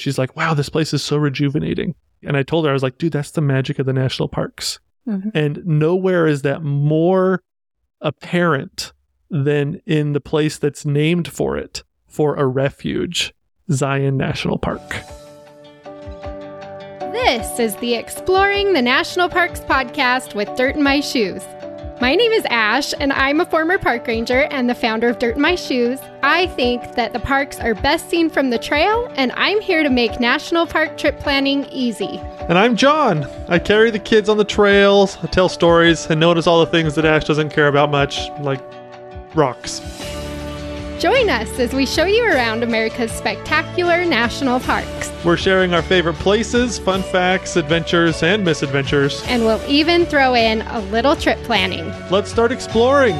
She's like, wow, this place is so rejuvenating. And I told her, I was like, dude, that's the magic of the national parks. Mhm. And nowhere is that more apparent than in the place that's named for it for a refuge, Zion National Park. This is the Exploring the National Parks podcast with Dirt in My Shoes. My name is Ash, and I'm a former park ranger and the founder of Dirt in My Shoes. I think that the parks are best seen from the trail, and I'm here to make national park trip planning easy. And I'm John. I carry the kids on the trails, I tell stories, and notice all the things that Ash doesn't care about much, like rocks. Join us as we show you around America's spectacular national parks, We're sharing our favorite places, fun facts, adventures, and misadventures. and we'll even throw in a little trip planning. Let's start exploring.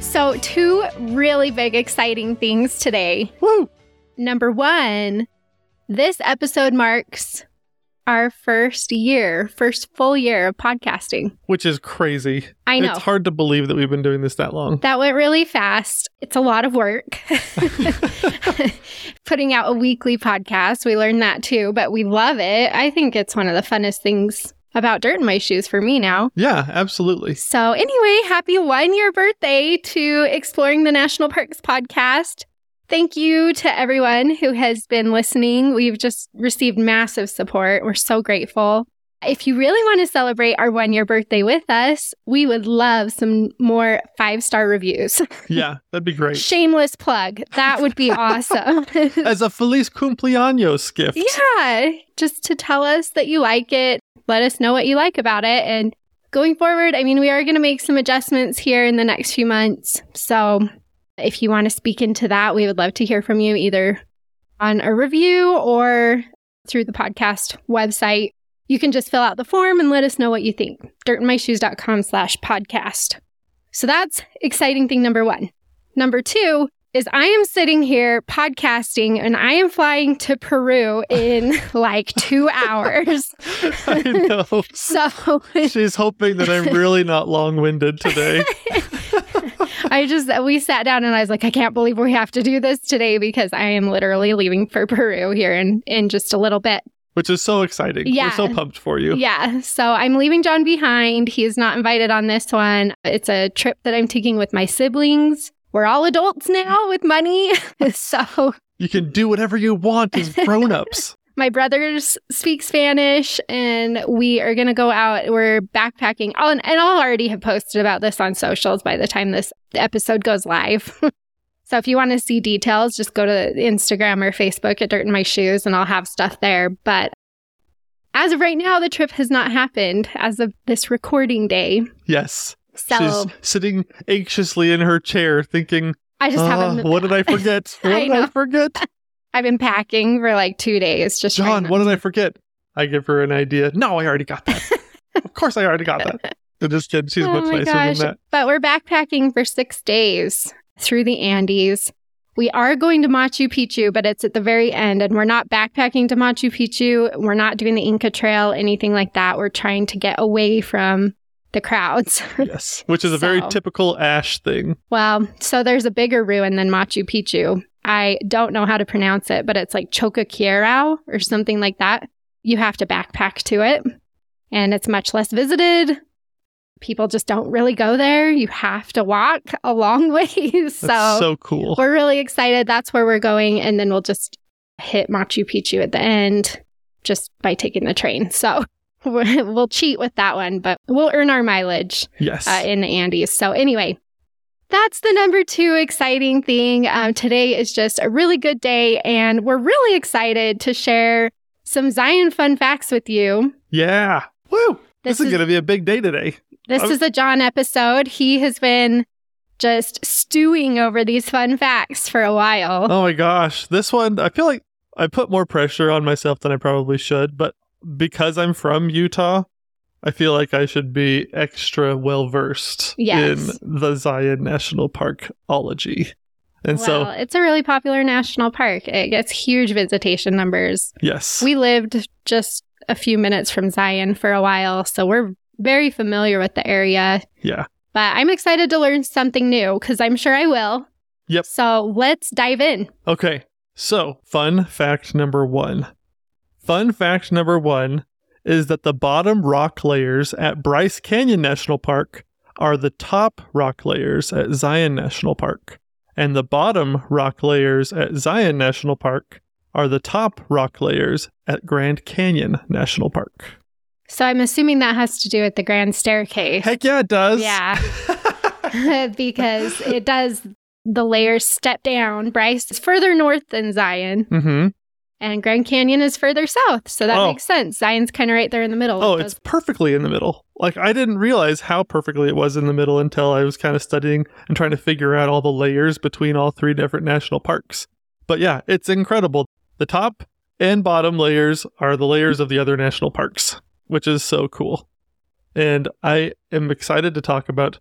So, two really big, exciting things today. Woo! Number one, this episode marks our first year, first full year of podcasting. Which is crazy. I know. It's hard to believe that we've been doing this that long. That went really fast. It's a lot of work. Putting out a weekly podcast, we learned that too, but we love it. I think it's one of the funnest things about Dirt in My Shoes for me now. Yeah, absolutely. So, anyway, happy one year birthday to Exploring the National Parks podcast. Thank you to everyone who has been listening. We've just received massive support. We're so grateful. If you really want to celebrate our one year birthday with us, we would love some more five star reviews. Yeah, that'd be great. Shameless plug. That would be awesome. As a Feliz Cumpleaños gift. yeah, just to tell us that you like it. Let us know what you like about it. And going forward, I mean, we are going to make some adjustments here in the next few months. So if you want to speak into that, we would love to hear from you either on a review or through the podcast website. You can just fill out the form and let us know what you think. dirtinmyshoes.com slash podcast. So that's exciting thing number one. Number two is I am sitting here podcasting and I am flying to Peru in like two hours. I know. So She's hoping that I'm really not long winded today. I just, we sat down and I was like, I can't believe we have to do this today because I am literally leaving for Peru here in, in just a little bit. Which is so exciting. Yeah. We're so pumped for you. Yeah. So I'm leaving John behind. He is not invited on this one. It's a trip that I'm taking with my siblings. We're all adults now with money. so You can do whatever you want as grown ups. My brothers speak Spanish and we are going to go out. We're backpacking. I'll, and I'll already have posted about this on socials by the time this episode goes live. so if you want to see details, just go to Instagram or Facebook at Dirt in My Shoes and I'll have stuff there. But as of right now, the trip has not happened as of this recording day. yes. So She's sitting anxiously in her chair thinking, I just "Ah, haven't. what did I forget? What I did I forget? I've been packing for like two days. Just John, what did I forget? I give her an idea. No, I already got that. of course, I already got that. I'm just kidding. She's Oh much nicer gosh. than that. But we're backpacking for six days through the Andes. We are going to Machu Picchu, but it's at the very end, and we're not backpacking to Machu Picchu. We're not doing the Inca Trail, anything like that. We're trying to get away from the crowds. Yes, which is a very typical Ash thing. well, so there's a bigger ruin than Machu Picchu. I don't know how to pronounce it, but it's like Choquequirao or something like that. You have to backpack to it, and it's much less visited. People just don't really go there. You have to walk a long ways. That's So, so cool. we're really excited. That's where we're going. And then we'll just hit Machu Picchu at the end just by taking the train. So we'll cheat with that one, but we'll earn our mileage Yes. uh, in the Andes. So, anyway, that's the number two exciting thing. Um, today is just a really good day, and we're really excited to share some Zion fun facts with you. yeah. Woo. This, This is, is- going to be a big day today. This I'm- is a John episode. He has been just stewing over these fun facts for a while. Oh my gosh. This one, I feel like I put more pressure on myself than I probably should, but because I'm from Utah, I feel like I should be extra well versed Yes. in the Zion National Park ology. And well, so, it's a really popular national park. It gets huge visitation numbers. yes. We lived just a few minutes from Zion for a while, so we're very familiar with the area. yeah. But I'm excited to learn something new because I'm sure I will. Yep. So let's dive in. Okay, so fun fact number one. Fun fact number one is that the bottom rock layers at Bryce Canyon National Park are the top rock layers at Zion National Park. And the bottom rock layers at Zion National Park are the top rock layers at Grand Canyon National Park. So I'm assuming that has to do with the grand staircase. Heck yeah, it does. Yeah. because it does the layers step down. Bryce is further north than Zion, mm-hmm. And Grand Canyon is further south. So that Oh. makes sense. Zion's kind of right there in the middle. Oh, it's perfectly in the middle. Like I didn't realize how perfectly it was in the middle until I was kind of studying and trying to figure out all the layers between all three different national parks. But yeah, it's incredible. The top and bottom layers are the layers of the other national parks, which is so cool. And I am excited to talk about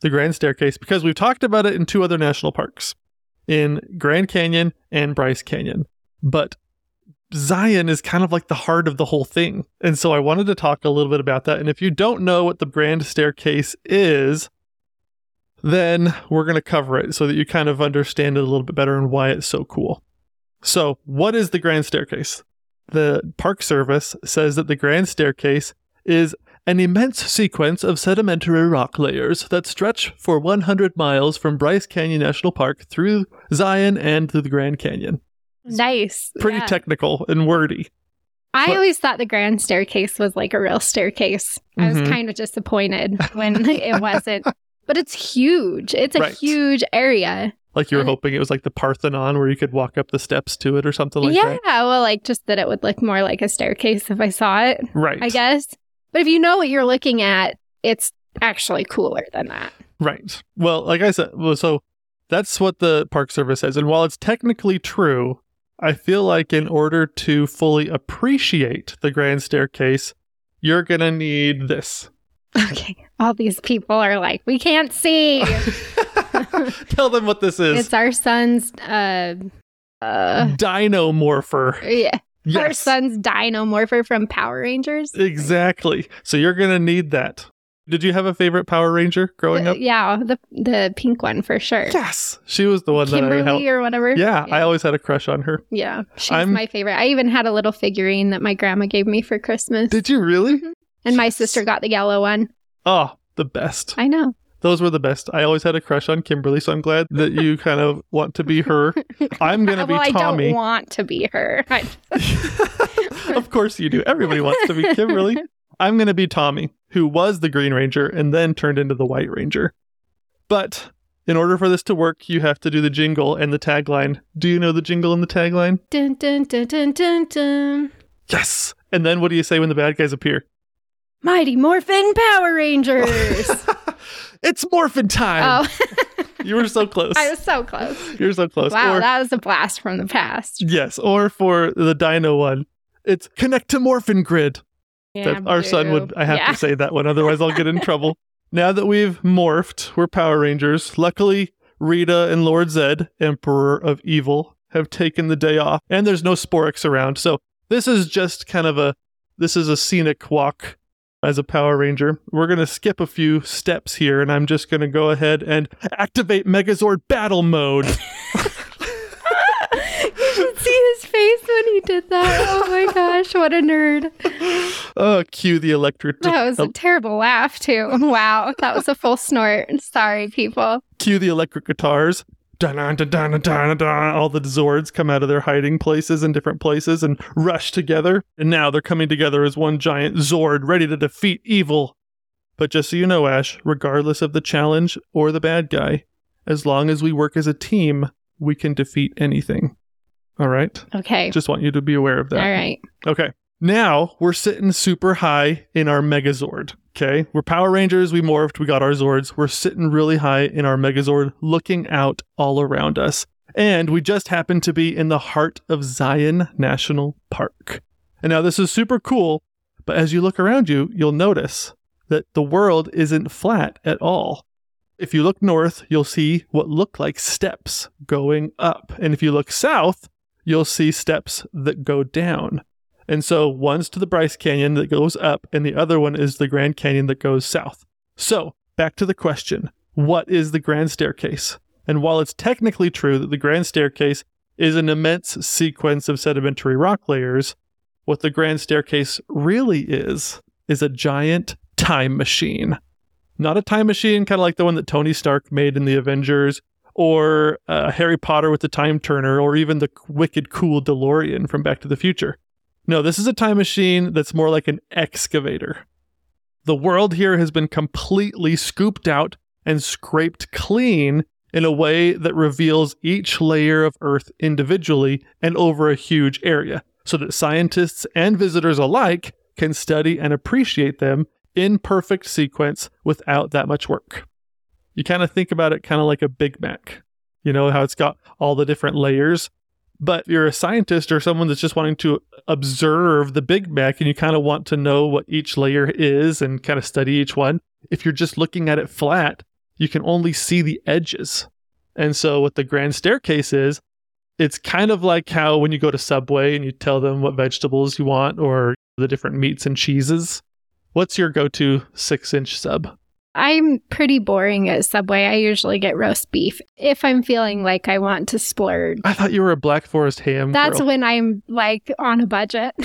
the Grand Staircase because we've talked about it in two other national parks, in Grand Canyon and Bryce Canyon. But Zion is kind of like the heart of the whole thing. And so I wanted to talk a little bit about that. And if you don't know what the Grand Staircase is, then we're going to cover it so that you kind of understand it a little bit better and why it's so cool. So, what is the Grand Staircase? The Park Service says that the Grand Staircase is an immense sequence of sedimentary rock layers that stretch for 100 miles from Bryce Canyon National Park through Zion and through the Grand Canyon. Nice. Pretty Yeah. technical and wordy. I but- always thought the grand staircase was like a real staircase. I was Mhm. kind of disappointed when it wasn't. But it's huge. It's a Right. huge area. Like you were And hoping it was like the Parthenon where you could walk up the steps to it or something like yeah, that. Yeah, well, like just that it would look more like a staircase if I saw it, Right. I guess. But if you know what you're looking at, it's actually cooler than that. Right. Well, like I said, well, so that's what the Park Service says. And while it's technically true, I feel like in order to fully appreciate the Grand Staircase, you're going to need this. Okay. All these people are like, we can't see. Tell them what this is. it's our son's uh uh Dino Morpher. yeah. Our son's dino morpher from Power Rangers. Exactly. So you're going to need that. Did you have a favorite Power Ranger growing Uh, up? yeah, the the pink one for sure. Yes. She was the one that I Kimberly helped. or whatever. Yeah, I always had a crush on her. yeah, she's I'm- my favorite. I even had a little figurine that my grandma gave me for Christmas, Did you really? and my sister got the yellow one. Oh, the best. I know. Those were the best. I always had a crush on Kimberly, so I'm glad that you kind of want to be her. I'm going to be well, I Tommy. don't want to be her. Of course you do. Everybody wants to be Kimberly. I'm going to be Tommy, who was the Green Ranger and then turned into the White Ranger. But in order for this to work, you have to do the jingle and the tagline. Do you know the jingle and the tagline? dun, dun, dun, dun, dun, dun. Yes. And then what do you say when the bad guys appear? Mighty Morphin Power Rangers. it's morphin time. oh, You were so close. I was so close. You're so close. Wow, Or- that was a blast from the past. yes, or for the Dino one, it's connect to Morphin Grid. Yeah, that our son would. I have yeah. to say that one, otherwise I'll get in trouble. Now that we've morphed, we're Power Rangers. Luckily, Rita and Lord Zedd, Emperor of Evil, have taken the day off, and there's no Sporix around. So this is just kind of a this is a scenic walk as a Power Ranger. We're gonna skip a few steps here, and I'm just gonna go ahead and activate Megazord battle mode. you should see his face when he did that. Oh my gosh, what a nerd. oh, cue the electric That was a terrible laugh, too. Wow, that was a full snort. Sorry, people. cue the electric guitars. Dun, dun, dun, dun, dun. All the Zords come out of their hiding places in different places and rush together. And now they're coming together as one giant Zord ready to defeat evil. But just so you know, Ash, regardless of the challenge or the bad guy, as long as we work as a team, we can defeat anything. All right? Okay. Just want you to be aware of that. All right. Okay. Now we're sitting super high in our Megazord. Okay. We're Power Rangers. We morphed. We got our Zords. We're sitting really high in our Megazord, looking out all around us. And we just happen to be in the heart of Zion National Park. And now this is super cool. But as you look around you, you'll notice that the world isn't flat at all. If you look north, you'll see what look like steps going up. And if you look south, you'll see steps that go down. And so one's to the Bryce Canyon that goes up, and the other one is the Grand Canyon that goes south. So back to the question what is the Grand Staircase? And while it's technically true that the Grand Staircase is an immense sequence of sedimentary rock layers, what the Grand Staircase really is, is a giant time machine. Not a time machine, kind of like the one that Tony Stark made in the Avengers, or uh, Harry Potter with the time turner, or even the wicked cool DeLorean from Back to the Future. No, this is a time machine that's more like an excavator. The world here has been completely scooped out and scraped clean in a way that reveals each layer of Earth individually and over a huge area, so that scientists and visitors alike can study and appreciate them in perfect sequence without that much work. You kind of think about it kind of like a Big Mac. You know how it's got all the different layers, but if you're a scientist or someone that's just wanting to observe the Big Mac and you kind of want to know what each layer is and kind of study each one, if you're just looking at it flat, you can only see the edges. And so, what the grand staircase is, it's kind of like how when you go to Subway and you tell them what vegetables you want or the different meats and cheeses. What's your go to six inch sub? I'm pretty boring at Subway. I usually get roast beef if I'm feeling like I want to splurge. I thought you were a Black Forest ham. That's girl. when I'm like on a budget.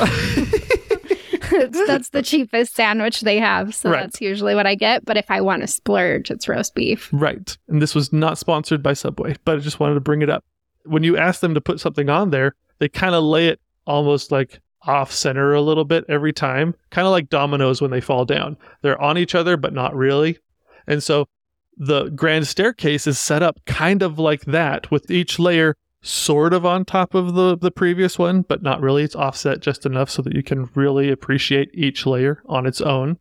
that's the cheapest sandwich they have. So Right. that's usually what I get. But if I want to splurge, it's roast beef. Right. And this was not sponsored by Subway, but I just wanted to bring it up. When you ask them to put something on there, they kind of lay it almost like off center a little bit every time, kind of like dominoes when they fall down. They're on each other, but not really. And so the grand staircase is set up kind of like that, with each layer sort of on top of the, the previous one, but not really. It's offset just enough so that you can really appreciate each layer on its own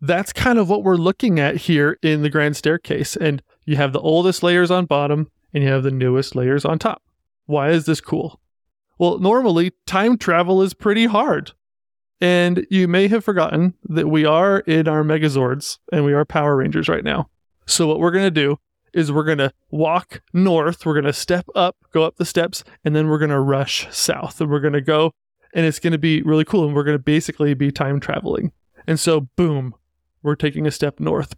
that's kind of what we're looking at here in the grand staircase. And you have the oldest layers on bottom and you have the newest layers on top. Why is this cool? Well, normally time travel is pretty hard. And you may have forgotten that we are in our Megazords and we are Power Rangers right now. So, what we're going to do is we're going to walk north, we're going to step up, go up the steps, and then we're going to rush south. And we're going to go, and it's going to be really cool. And we're going to basically be time traveling. And so, boom, we're taking a step north.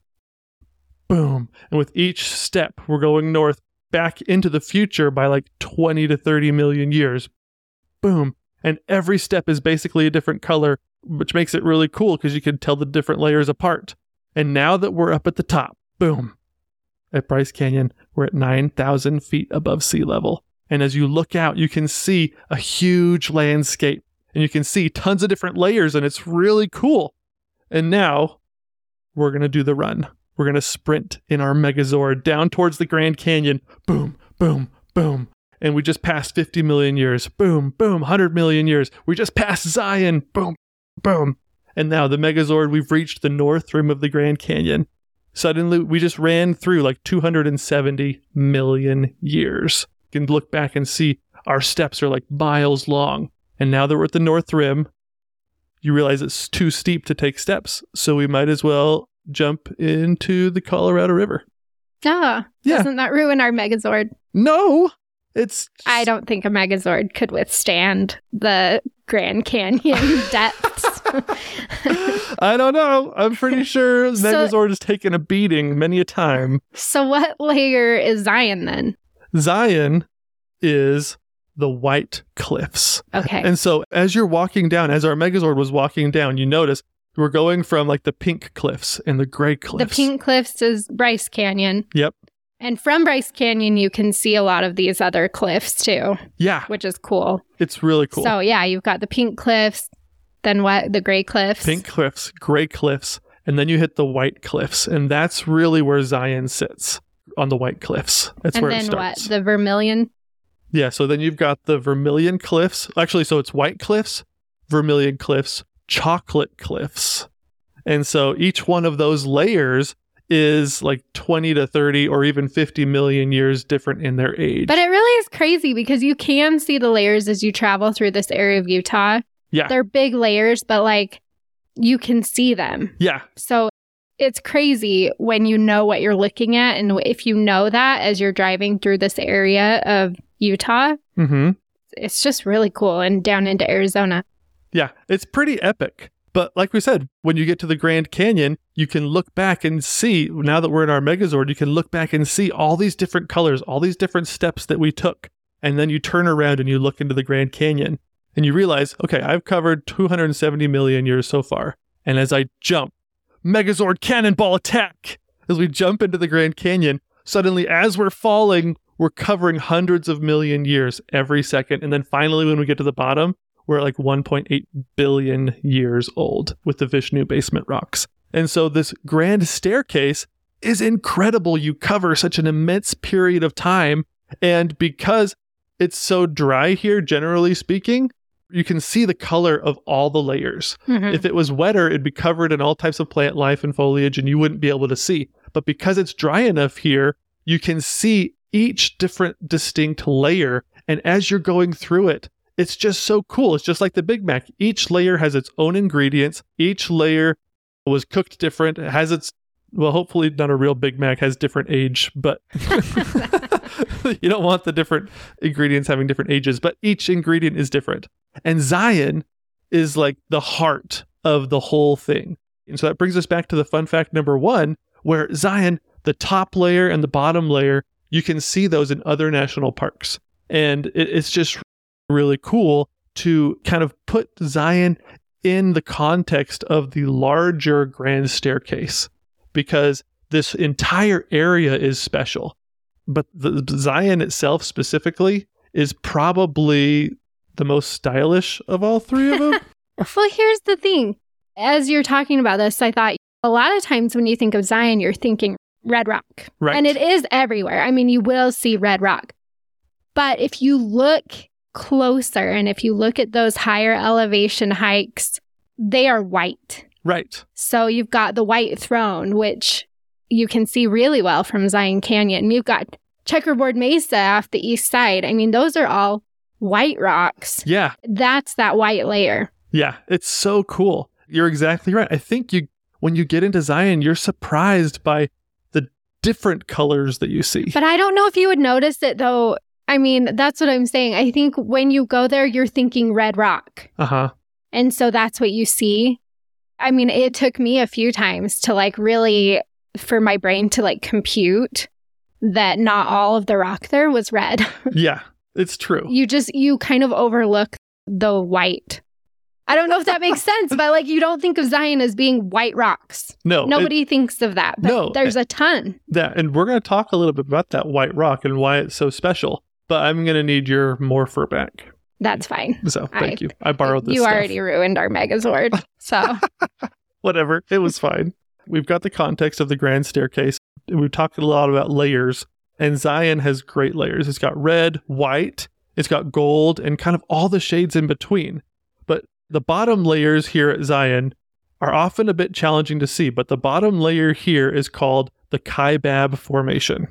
Boom. And with each step, we're going north back into the future by like 20 to 30 million years. Boom. And every step is basically a different color, which makes it really cool because you can tell the different layers apart. And now that we're up at the top, boom, at Bryce Canyon, we're at 9,000 feet above sea level. And as you look out, you can see a huge landscape and you can see tons of different layers, and it's really cool. And now we're going to do the run. We're going to sprint in our Megazord down towards the Grand Canyon. Boom, boom, boom. And we just passed 50 million years. Boom, boom, 100 million years. We just passed Zion. Boom, boom. And now the Megazord, we've reached the north rim of the Grand Canyon. Suddenly, we just ran through like 270 million years. You can look back and see our steps are like miles long. And now that we're at the north rim, you realize it's too steep to take steps. So we might as well jump into the Colorado River. Ah, Yeah. doesn't that ruin our Megazord? No, it's. I don't think a Megazord could withstand the Grand Canyon depths. I don't know. I'm pretty sure So- Megazord has taken a beating many a time. so, what layer is Zion then? Zion is the White Cliffs. Okay. And so as you're walking down, as our Megazord was walking down, you notice we're going from like the pink cliffs and the gray cliffs. the. Pink Cliffs is Bryce Canyon. Yep. And from Bryce Canyon, you can see a lot of these other cliffs too, Yeah, which is cool. it's really cool. So, yeah, you've got the Pink Cliffs, then what? The Gray Cliffs. pink cliffs, gray cliffs, and then you hit the white cliffs. And that's really where Zion sits on the white cliffs. That's and where then it what? The Vermilion. yeah, so then you've got the Vermilion Cliffs. Actually, so it's white cliffs, Vermilion Cliffs, chocolate cliffs. And so each one of those layers is like 20 to 30 or even 50 million years different in their age. But it really is crazy because you can see the layers as you travel through this area of Utah. Yeah. They're big layers, but like you can see them. yeah, So it's crazy when you know what you're looking at. And if you know that as you're driving through this area of Utah, hmm it's just really cool and down into Arizona. Yeah, it's pretty epic. But like we said, when you get to the Grand Canyon, you can look back and see, now that we're in our Megazord, you can look back and see all these different colors, all these different steps that we took. And then you turn around and you look into the Grand Canyon and you realize, okay, I've covered 270 million years so far. And as I jump, Megazord cannonball attack! As we jump into the Grand Canyon, suddenly as we're falling, we're covering hundreds of million years every second. And then finally, when we get to the bottom, we're like 1.8 billion years old with the Vishnu basement rocks. And so this grand staircase is incredible. You cover such an immense period of time. And because it's so dry here, generally speaking, you can see the color of all the layers. Mhm. If it was wetter, it'd be covered in all types of plant life and foliage, and you wouldn't be able to see. But because it's dry enough here, you can see each different distinct layer. And as you're going through it, it's just so cool. It's just like the Big Mac. Each layer has its own ingredients. Each layer was cooked different. It has its, well, hopefully not a real Big Mac has different age, but you don't want the different ingredients having different ages, but each ingredient is different. And Zion is like the heart of the whole thing. And so that brings us back to the fun fact number one, where Zion, the top layer and the bottom layer, you can see those in other national parks. And it, it's just really cool to kind of put Zion in the context of the larger grand staircase because this entire area is special. But the the Zion itself specifically is probably the most stylish of all three of them. Well, here's the thing. As you're talking about this, I thought a lot of times when you think of Zion, you're thinking red rock. right. And it is everywhere. I mean, you will see red rock. But if you look closer and if you look at those higher elevation hikes, they are white. right. So you've got the White Throne, which you can see really well from Zion Canyon. You've got Checkerboard Mesa off the east side. I mean, those are all white rocks. Yeah. That's that white layer. Yeah. It's so cool. You're exactly right. I think you when you get into Zion, you're surprised by the different colors that you see. But I don't know if you would notice it though. I mean, that's what I'm saying. I think when you go there, you're thinking red rock. Uh-huh. And so that's what you see. I mean, it took me a few times to like really, for my brain to like compute that not all of the rock there was red. Yeah. It's true. you just, you kind of overlook the white. I don't know if that makes sense, but like you don't think of Zion as being white rocks. No. it- Nobody thinks of that. But No, there's a ton. that and we're going to talk a little bit about that white rock and why it's so special. But I'm going to need your morpher back. That's fine. So thank I- you. I borrowed this. you stuff. already ruined our Megazord. So Whatever. It was fine. We've got the context of the grand staircase. We've talked a lot about layers, and Zion has great layers. It's got red, white, it's got gold, and kind of all the shades in between. But the bottom layers here at Zion are often a bit challenging to see, but the bottom layer here is called the Kaibab Formation.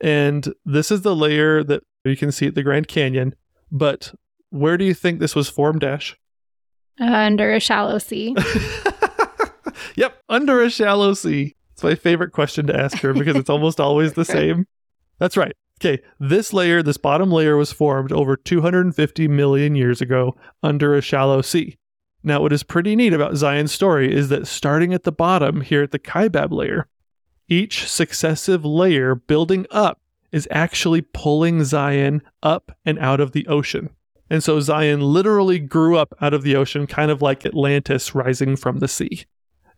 And this is the layer that you can see at the Grand Canyon. But where do you think this was formed, Ash? uh, under a shallow sea. yep, under a shallow sea. It's my favorite question to ask her because it's almost always the same. That's right. Okay, this layer, this bottom layer was formed over 250 million years ago under a shallow sea. Now, what is pretty neat about Zion's story is that starting at the bottom here at the Kaibab layer, each successive layer building up is actually pulling Zion up and out of the ocean. And so Zion literally grew up out of the ocean, kind of like Atlantis rising from the sea.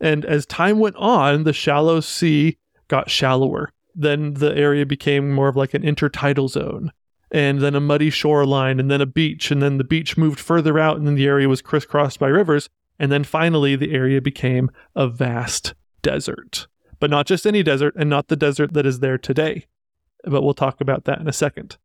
And as time went on, the shallow sea got shallower. Then the area became more of like an intertidal zone, and then a muddy shoreline, and then a beach, and then the beach moved further out, and then the area was crisscrossed by rivers. And then finally, the area became a vast desert. But not just any desert, and not the desert that is there today. But we'll talk about that in a second.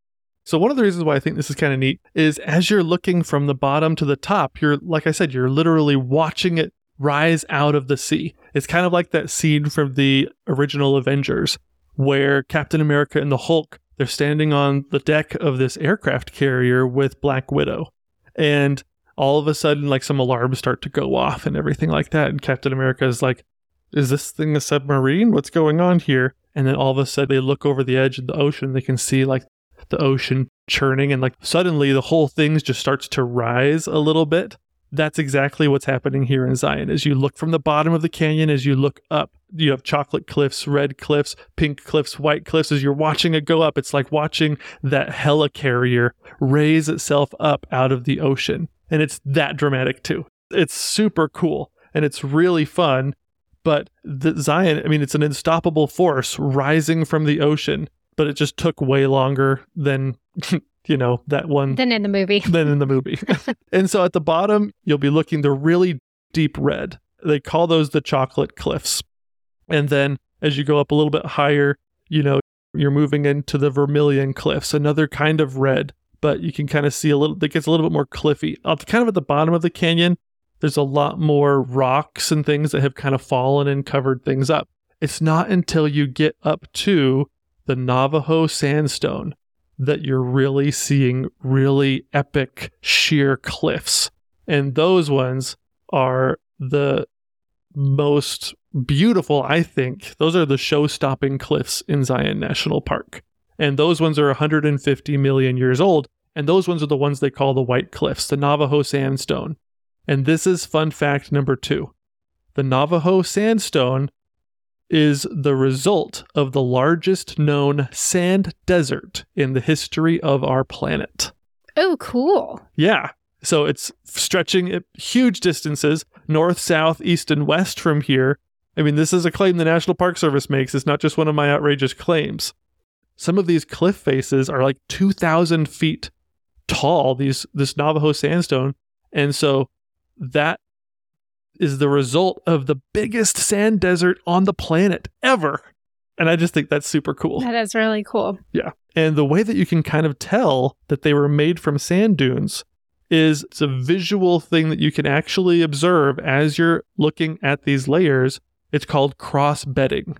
So one of the reasons why I think this is kind of neat is as you're looking from the bottom to the top, you're like I said, you're literally watching it rise out of the sea. It's kind of like that scene from the original Avengers where Captain America and the Hulk they're standing on the deck of this aircraft carrier with Black Widow. And all of a sudden like some alarms start to go off and everything like that and Captain America is like is this thing a submarine? What's going on here? And then all of a sudden they look over the edge of the ocean, they can see like the ocean churning and like suddenly the whole thing just starts to rise a little bit that's exactly what's happening here in Zion. As you look from the bottom of the canyon, as you look up, you have chocolate cliffs, red cliffs, pink cliffs, white cliffs. As you're watching it go up, it's like watching that helicarrier raise itself up out of the ocean. And it's that dramatic too. It's super cool and it's really fun. But the Zion, I mean, it's an unstoppable force rising from the ocean, but it just took way longer than you know, that one Than in the movie. than in the movie. and so at the bottom, you'll be looking, they're really deep red. They call those the chocolate cliffs. And then as you go up a little bit higher, you know, you're moving into the vermilion cliffs, another kind of red, but you can kind of see a little, it gets a little bit more cliffy. Up kind of at the bottom of the canyon, there's a lot more rocks and things that have kind of fallen and covered things up. It's not until you get up to the Navajo sandstone that you're really seeing really epic sheer cliffs. And those ones are the most beautiful, I think. Those are the show stopping cliffs in Zion National Park. And those ones are 150 million years old. And those ones are the ones they call the White Cliffs, the Navajo sandstone. And this is fun fact number two. The Navajo sandstone is the result of the largest known sand desert in the history of our planet. Oh, cool. Yeah. So it's stretching at huge distances, north, south, east, and west from here. I mean, this is a claim the National Park Service makes. It's not just one of my outrageous claims. Some of these cliff faces are like 2,000 feet tall, these, this Navajo sandstone. And so that is the result of the biggest sand desert on the planet ever. And I just think that's super cool. That is really cool. Yeah. And the way that you can kind of tell that they were made from sand dunes is it's a visual thing that you can actually observe as you're looking at these layers. It's called cross bedding.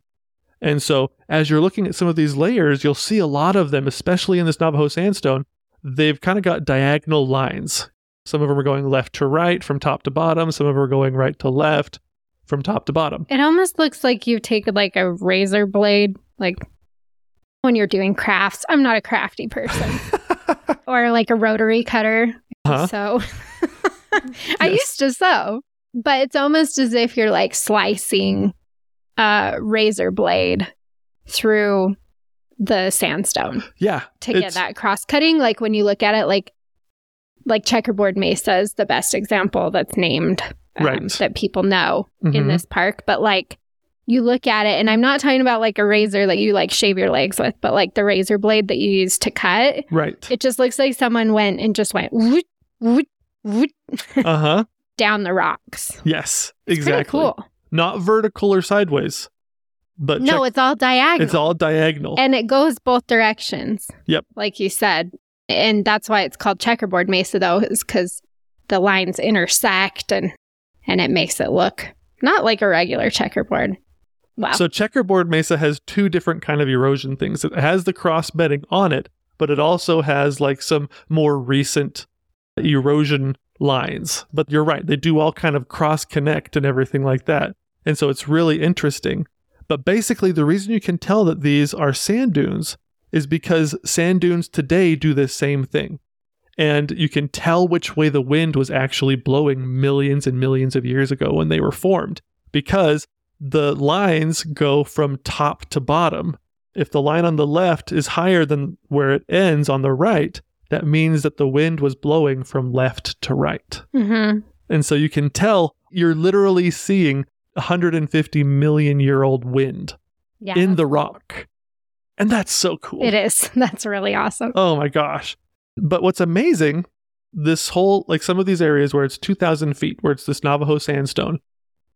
And so as you're looking at some of these layers, you'll see a lot of them, especially in this Navajo sandstone. They've kind of got diagonal lines. Some of them are going left to right from top to bottom. Some of them are going right to left from top to bottom. It almost looks like you've taken like a razor blade, like when you're doing crafts. I'm not a crafty person. or like a rotary cutter. Huh? So I Yes. used to sew, but it's almost as if you're like slicing a razor blade through the sandstone Yeah. to get that cross cutting. Like when you look at it, like like checkerboard mesa is the best example that's named um, Right. that people know in Mhm. this park. But like you look at it, and I'm not talking about like a razor that you like shave your legs with, but like the razor blade that you use to cut. Right. It just looks like someone went and just went woot, woot, woot Uh huh. down the rocks. Yes. Pretty Exactly. cool. Not vertical or sideways, but No, check- it's all diagonal. it's all diagonal. and it goes both directions. Yep. Like you said. And that's why it's called checkerboard mesa though, is because the lines intersect and and it makes it look not like a regular checkerboard. Wow. So checkerboard mesa has two different kind of erosion things. It has the cross bedding on it, but it also has like some more recent erosion lines. But you're right, they do all kind of cross connect and everything like that. And so it's really interesting. But basically the reason you can tell that these are sand dunes is because sand dunes today do the same thing. And you can tell which way the wind was actually blowing millions and millions of years ago when they were formed because the lines go from top to bottom. If the line on the left is higher than where it ends on the right, that means that the wind was blowing from left to right. hmm And so you can tell you're literally seeing 150 million year old wind Yeah. in the rock. And that's so cool. It is. That's really awesome. Oh my gosh. But what's amazing, this whole, like some of these areas where it's 2,000 feet, where it's this Navajo sandstone,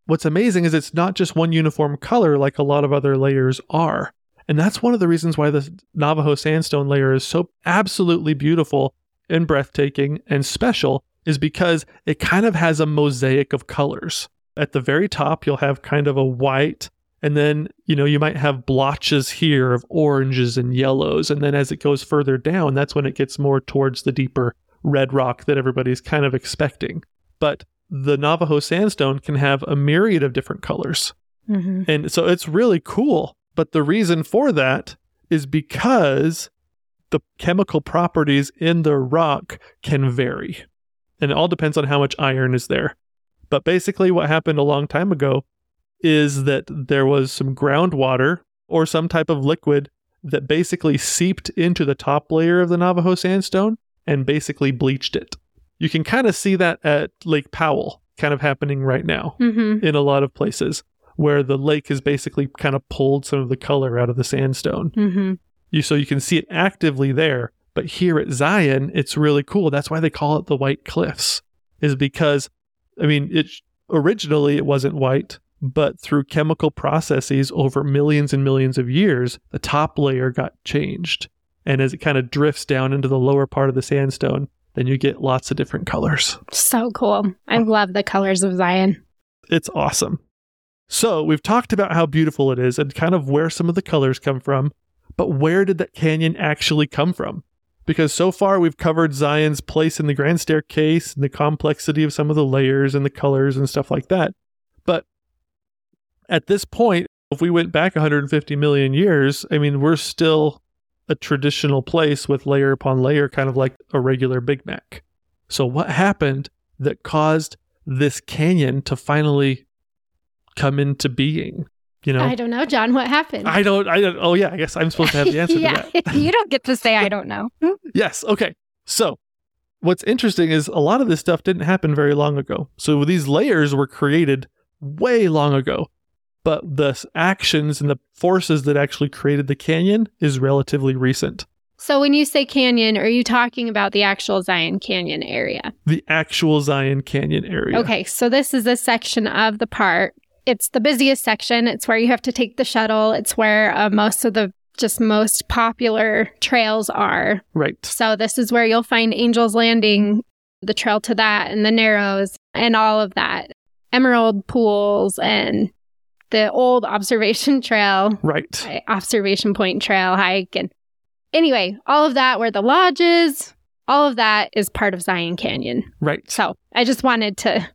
what's amazing is it's not just one uniform color like a lot of other layers are. And that's one of the reasons why the Navajo sandstone layer is so absolutely beautiful and breathtaking and special, is because it kind of has a mosaic of colors. At the very top, you'll have kind of a white, and then, you know, you might have blotches here of oranges and yellows. And then as it goes further down, that's when it gets more towards the deeper red rock that everybody's kind of expecting. But the Navajo sandstone can have a myriad of different colors. hmm And so it's really cool. But the reason for that is because the chemical properties in the rock can vary. And it all depends on how much iron is there. But basically, what happened a long time ago is that there was some groundwater or some type of liquid that basically seeped into the top layer of the Navajo sandstone and basically bleached it. You can kind of see that at Lake Powell, kind of happening right now Mm-hmm. in a lot of places where the lake has basically kind of pulled some of the color out of the sandstone. Mm-hmm. You so you can see it actively there, but here at Zion, it's really cool. That's why they call it the White Cliffs, is because I mean, it originally it wasn't white, but through chemical processes over millions and millions of years, the top layer got changed. And as it kind of drifts down into the lower part of the sandstone, then you get lots of different colors. So cool. I love the colors of Zion. It's awesome. So, we've talked about how beautiful it is and kind of where some of the colors come from, but where did that canyon actually come from? Because so far we've covered Zion's place in the grand staircase and the complexity of some of the layers and the colors and stuff like that. At this point, if we went back 150 million years, I mean, we're still a traditional place with layer upon layer, kind of like a regular Big Mac. So, what happened that caused this canyon to finally come into being? You know, I don't know, John. What happened? I don't, I don't, oh yeah, I guess I'm supposed to have the answer to yeah. that. you don't get to say I don't know. Yes. Okay. So, what's interesting is a lot of this stuff didn't happen very long ago. So, these layers were created way long ago, but the actions and the forces that actually created the canyon is relatively recent. So when you say canyon, are you talking about the actual Zion Canyon area? The actual Zion Canyon area. Okay, so this is a section of the park. It's the busiest section. It's where you have to take the shuttle. It's where uh, most of the just most popular trails are. Right. So this is where you'll find Angel's Landing, the trail to that, and the Narrows, and all of that. Emerald pools and the old observation trail, Right. observation point trail hike, and anyway, all of that where the lodges, all of that is part of Zion Canyon. Right. So I just wanted to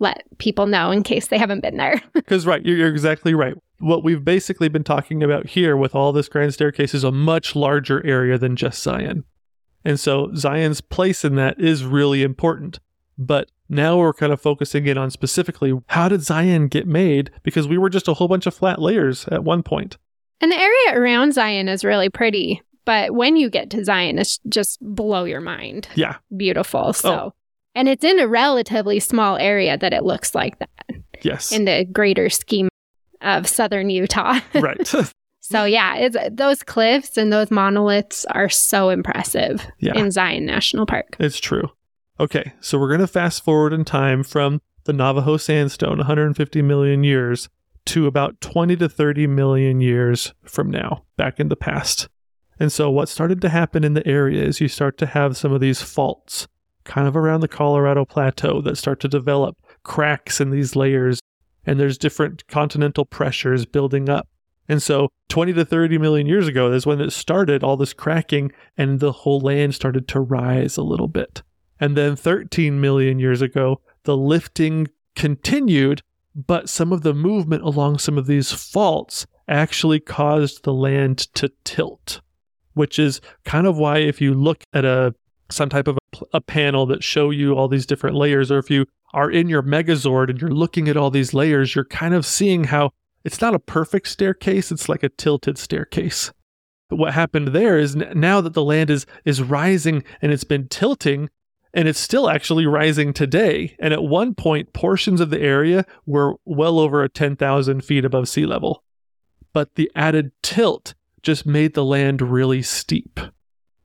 let people know in case they haven't been there. Because, right, you're, you're exactly right. What we've basically been talking about here with all this grand staircase is a much larger area than just Zion. And so Zion's place in that is really important. But now we're kind of focusing in on specifically how did Zion get made? Because we were just a whole bunch of flat layers at one point. and the area around Zion is really pretty. But when you get to Zion, it's just blow your mind. Yeah. Beautiful. Oh. So, Oh. and it's in a relatively small area that it looks like that Yes. in the greater scheme of southern Utah. right. so, yeah, it's, those cliffs and those monoliths are so impressive Yeah. in Zion National Park. It's true. Okay, so we're going to fast forward in time from the Navajo sandstone 150 million years to about 20 to 30 million years from now, back in the past. And so, what started to happen in the area is you start to have some of these faults kind of around the Colorado Plateau that start to develop cracks in these layers, and there's different continental pressures building up. And so, 20 to 30 million years ago is when it started, all this cracking, and the whole land started to rise a little bit. And then 13 million years ago, the lifting continued, but some of the movement along some of these faults actually caused the land to tilt, which is kind of why if you look at a some type of a, a panel that show you all these different layers or if you are in your megazord and you're looking at all these layers, you're kind of seeing how it's not a perfect staircase, it's like a tilted staircase. But what happened there is now that the land is is rising and it's been tilting, and it's still actually rising today. And at one point, portions of the area were well over 10,000 feet above sea level. But the added tilt just made the land really steep.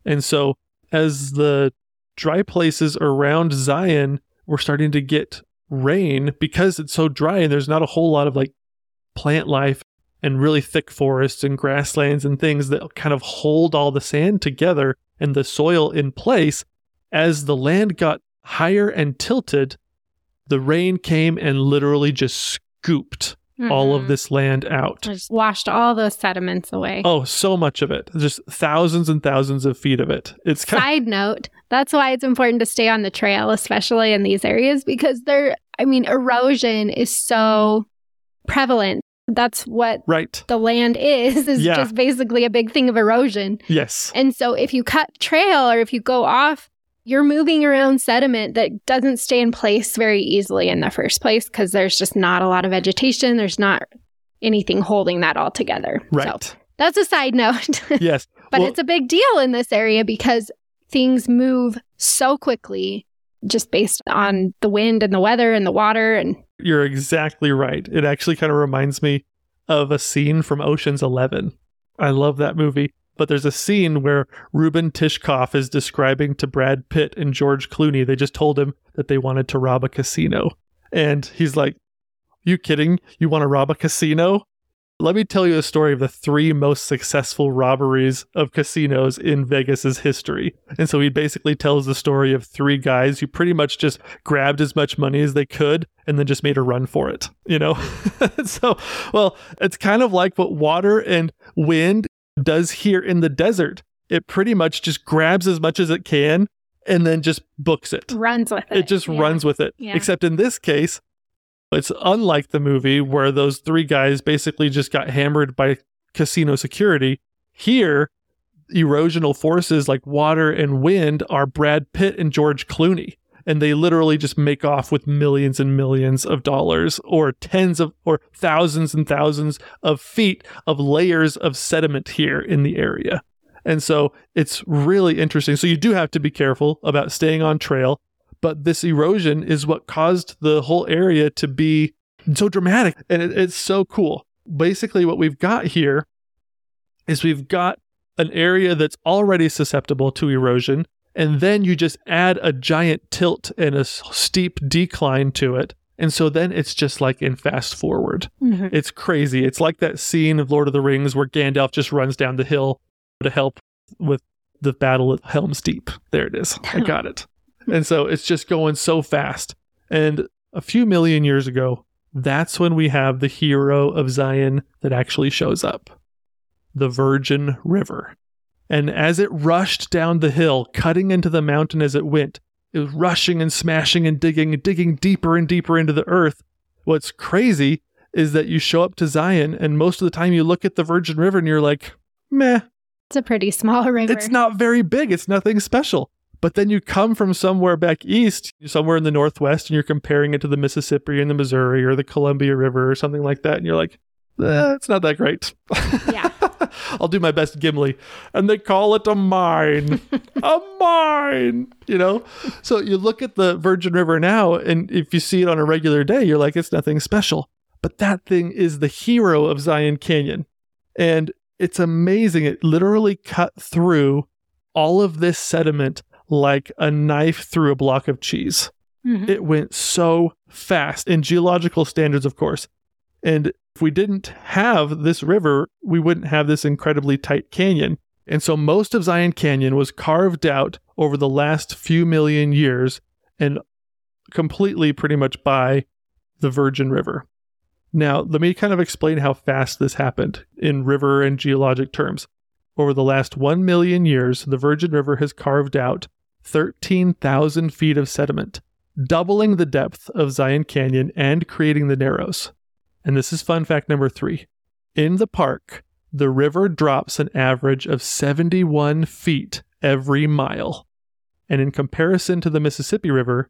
And so, as the dry places around Zion were starting to get rain, because it's so dry and there's not a whole lot of like plant life and really thick forests and grasslands and things that kind of hold all the sand together and the soil in place, as the land got higher and tilted, the rain came and literally just scooped all of Mhm. this land out. Just washed all those sediments away. Oh, so much of it. Just thousands and thousands of feet of it. It's kind Side note, that's why it's important to stay on the trail, especially in these areas, because there, I mean, erosion is so prevalent. That's what right. the land is, is Yeah. just basically a big thing of erosion. Yes. And so if you cut trail or if you go off, you're moving around sediment that doesn't stay in place very easily in the first place because there's just not a lot of vegetation. There's not anything holding that all together. Right. So that's a side note. yes. but Well- it's a big deal in this area because things move so quickly just based on the wind and the weather and the water and You're exactly right. It actually kind of reminds me of a scene from Ocean's 11. I love that movie. But there's a scene where Reuben Tishkoff is describing to Brad Pitt and George Clooney. They just told him that they wanted to rob a casino. And he's like, You kidding? You want to rob a casino? Let me tell you a story of the three most successful robberies of casinos in Vegas's history. And so he basically tells the story of three guys who pretty much just grabbed as much money as they could and then just made a run for it, you know? so, well, it's kind of like what water and wind does here in the desert. It pretty much just grabs as much as it can and then just books it. runs with it. It just Yeah. runs with it. Yeah. Except in this case, it's unlike the movie where those three guys basically just got hammered by casino security. Here, erosional forces like water and wind are Brad Pitt and George Clooney. And they literally just make off with millions and millions of dollars or tens of or thousands and thousands of feet of layers of sediment here in the area. And so it's really interesting. So you do have to be careful about staying on trail, but this erosion is what caused the whole area to be so dramatic. And it, it's so cool. Basically, what we've got here is we've got an area that's already susceptible to erosion, and then you just add a giant tilt and a steep decline to it. And so then it's just like in fast forward. Mhm. It's crazy. It's like that scene of Lord of the Rings where Gandalf just runs down the hill to help with the battle at Helm's Deep. There it is. I got it. And so it's just going so fast. And a few million years ago, that's when we have the hero of Zion that actually shows up the Virgin River. And as it rushed down the hill, cutting into the mountain as it went, it was rushing and smashing and digging, digging deeper and deeper into the earth. What's crazy is that you show up to Zion, and most of the time you look at the Virgin River and you're like, meh, It's a pretty small river. it's not very big. It's nothing special. But then you come from somewhere back east, somewhere in the Northwest, and you're comparing it to the Mississippi and the Missouri or the Columbia River or something like that. And you're like, eh, it's not that great. Yeah. I'll do my best Gimli. And they call it a mine. a mine, you know? So you look at the Virgin River now, and if you see it on a regular day, you're like, it's nothing special. But that thing is the hero of Zion Canyon. And it's amazing. It literally cut through all of this sediment like a knife through a block of cheese. Mhm. It went so fast in geological standards, of course. And if we didn't have this river, we wouldn't have this incredibly tight canyon. And so most of Zion Canyon was carved out over the last few million years and completely pretty much by the Virgin River. Now, let me kind of explain how fast this happened in river and geologic terms. Over the last 1 million years, the Virgin River has carved out 13,000 feet of sediment, doubling the depth of Zion Canyon and creating the Narrows. And this is fun fact number three. In the park, the river drops an average of 71 feet every mile. And in comparison to the Mississippi River,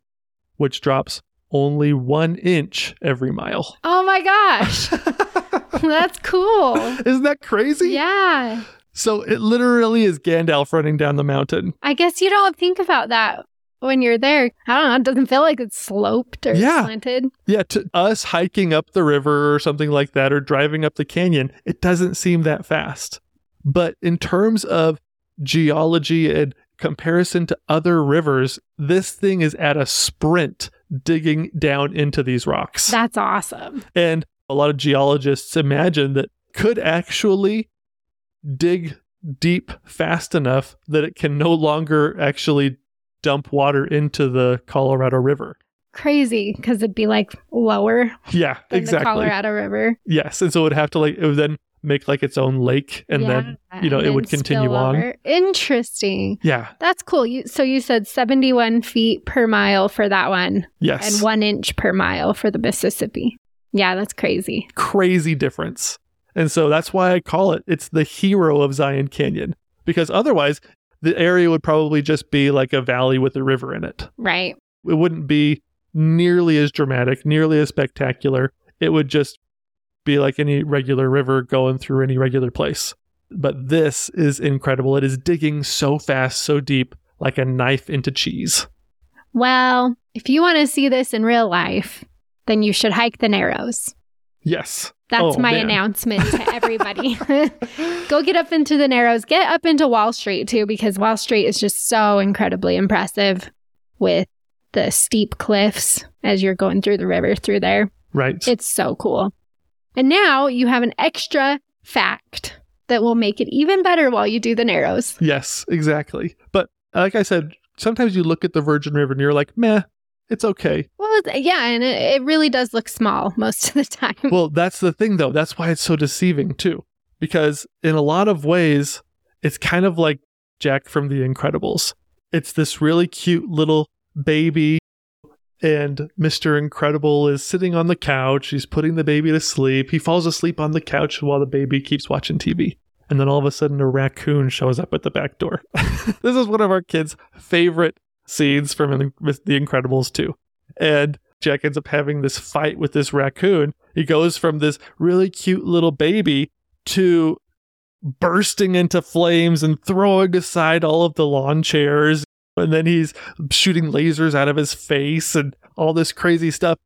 which drops only one inch every mile. Oh my gosh. That's cool. Isn't that crazy? Yeah. So it literally is Gandalf running down the mountain. I guess you don't think about that when you're there. I don't know. It doesn't feel like it's sloped or Yeah. slanted. Yeah, to us hiking up the river or something like that, or driving up the canyon, it doesn't seem that fast. But in terms of geology and comparison to other rivers, this thing is at a sprint digging down into these rocks. That's awesome. And a lot of geologists imagine that could actually dig deep fast enough that it can no longer actually dump water into the Colorado River. Crazy because it'd be like lower Yeah, than exactly. the Colorado River. Yes, and so it would have to like it would then make like its own lake, and then you know, it would continue on. Interesting. yeah, That's cool. You so you said 71 feet per mile for that one yes, and one inch per mile for the Mississippi. Yeah, that's crazy. crazy difference. And so that's why I call it it's the hero of Zion Canyon because otherwise the area would probably just be like a valley with a river in it. Right. It wouldn't be nearly as dramatic, nearly as spectacular. It would just be like any regular river going through any regular place. But this is incredible. It is digging so fast, so deep, like a knife into cheese. Well, if you want to see this in real life, then you should hike the Narrows. Yes. That's Oh, my man. announcement to everybody. Go get up into the Narrows. Get up into Wall Street too, because Wall Street is just so incredibly impressive with the steep cliffs as you're going through the river through there. Right. It's so cool. And now you have an extra fact that will make it even better while you do the Narrows. yes, exactly. But uh, like I said, sometimes you look at the Virgin River and you're like, meh, it's okay. Well, it's- yeah, and it, it really does look small most of the time. Well, that's the thing, though. That's why it's so deceiving, too. Because in a lot of ways, it's kind of like Jack from The Incredibles. It's this really cute little baby, and Mr. Incredible is sitting on the couch. He's putting the baby to sleep. He falls asleep on the couch while the baby keeps watching TV. And then all of a sudden, a raccoon shows up at the back door. this is one of our kids' favorite scenes from The Incredibles, too. And Jack ends up having this fight with this raccoon. He goes from this really cute little baby to bursting into flames and throwing aside all of the lawn chairs. And then he's shooting lasers out of his face and all this crazy stuff.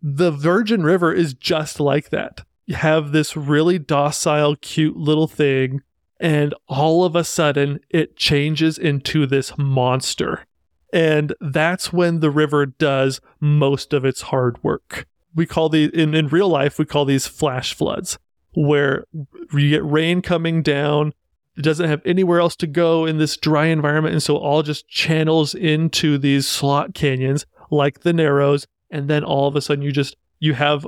The Virgin River is just like that. You have this really docile, cute little thing, and all of a sudden it changes into this monster. And that's when the river does most of its hard work. We call the in, in real life we call these flash floods, where you get rain coming down. It doesn't have anywhere else to go in this dry environment, and so all just channels into these slot canyons like the Narrows, and then all of a sudden you just you have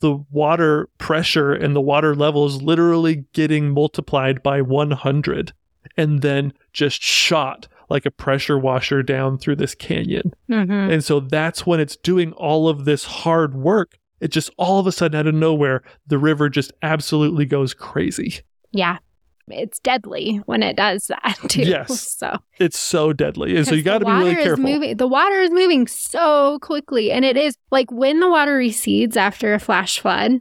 the water pressure and the water levels literally getting multiplied by 100 and then just shot like a pressure washer down through this canyon. Mhm. And so that's when it's doing all of this hard work. It just all of a sudden out of nowhere, the river just absolutely goes crazy. Yeah. It's deadly when it does that too. Yes. So It's so deadly. And so you got to be really careful. Moving, the water is moving so quickly. And it is like when the water recedes after a flash flood,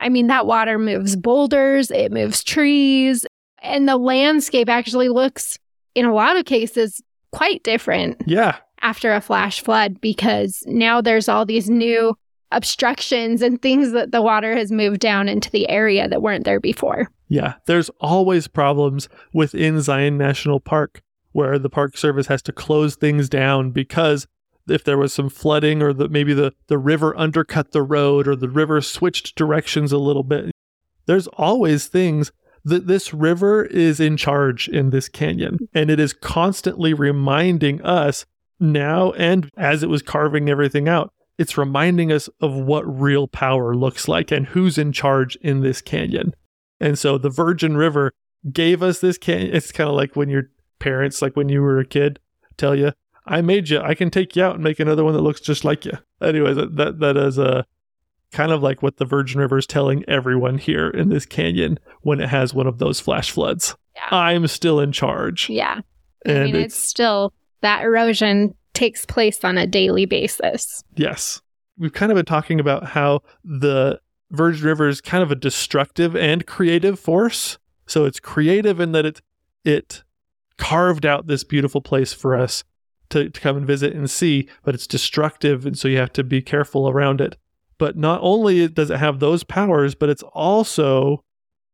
I mean, that water moves boulders, it moves trees, and the landscape actually looks, in a lot of cases, quite different Yeah. after a flash flood because now there's all these new obstructions and things that the water has moved down into the area that weren't there before. Yeah, there's always problems within Zion National Park where the Park Service has to close things down because if there was some flooding or the, maybe the, the river undercut the road or the river switched directions a little bit, there's always things that this river is in charge in this canyon. And it is constantly reminding us now and as it was carving everything out, it's reminding us of what real power looks like and who's in charge in this canyon. And so the Virgin River gave us this canyon. It's kind of like when your parents, like when you were a kid, tell you, "I made you. I can take you out and make another one that looks just like you." Anyways, that that, that is a kind of like what the Virgin River is telling everyone here in this canyon when it has one of those flash floods. Yeah. I'm still in charge, Yeah. I and mean, it's, still that erosion takes place on a daily basis. Yes. We've kind of been talking about how the Virgin River is kind of a destructive and creative force. So it's creative in that it it carved out this beautiful place for us to, to come and visit and see, but it's destructive and so you have to be careful around it. But not only does it have those powers, but it's also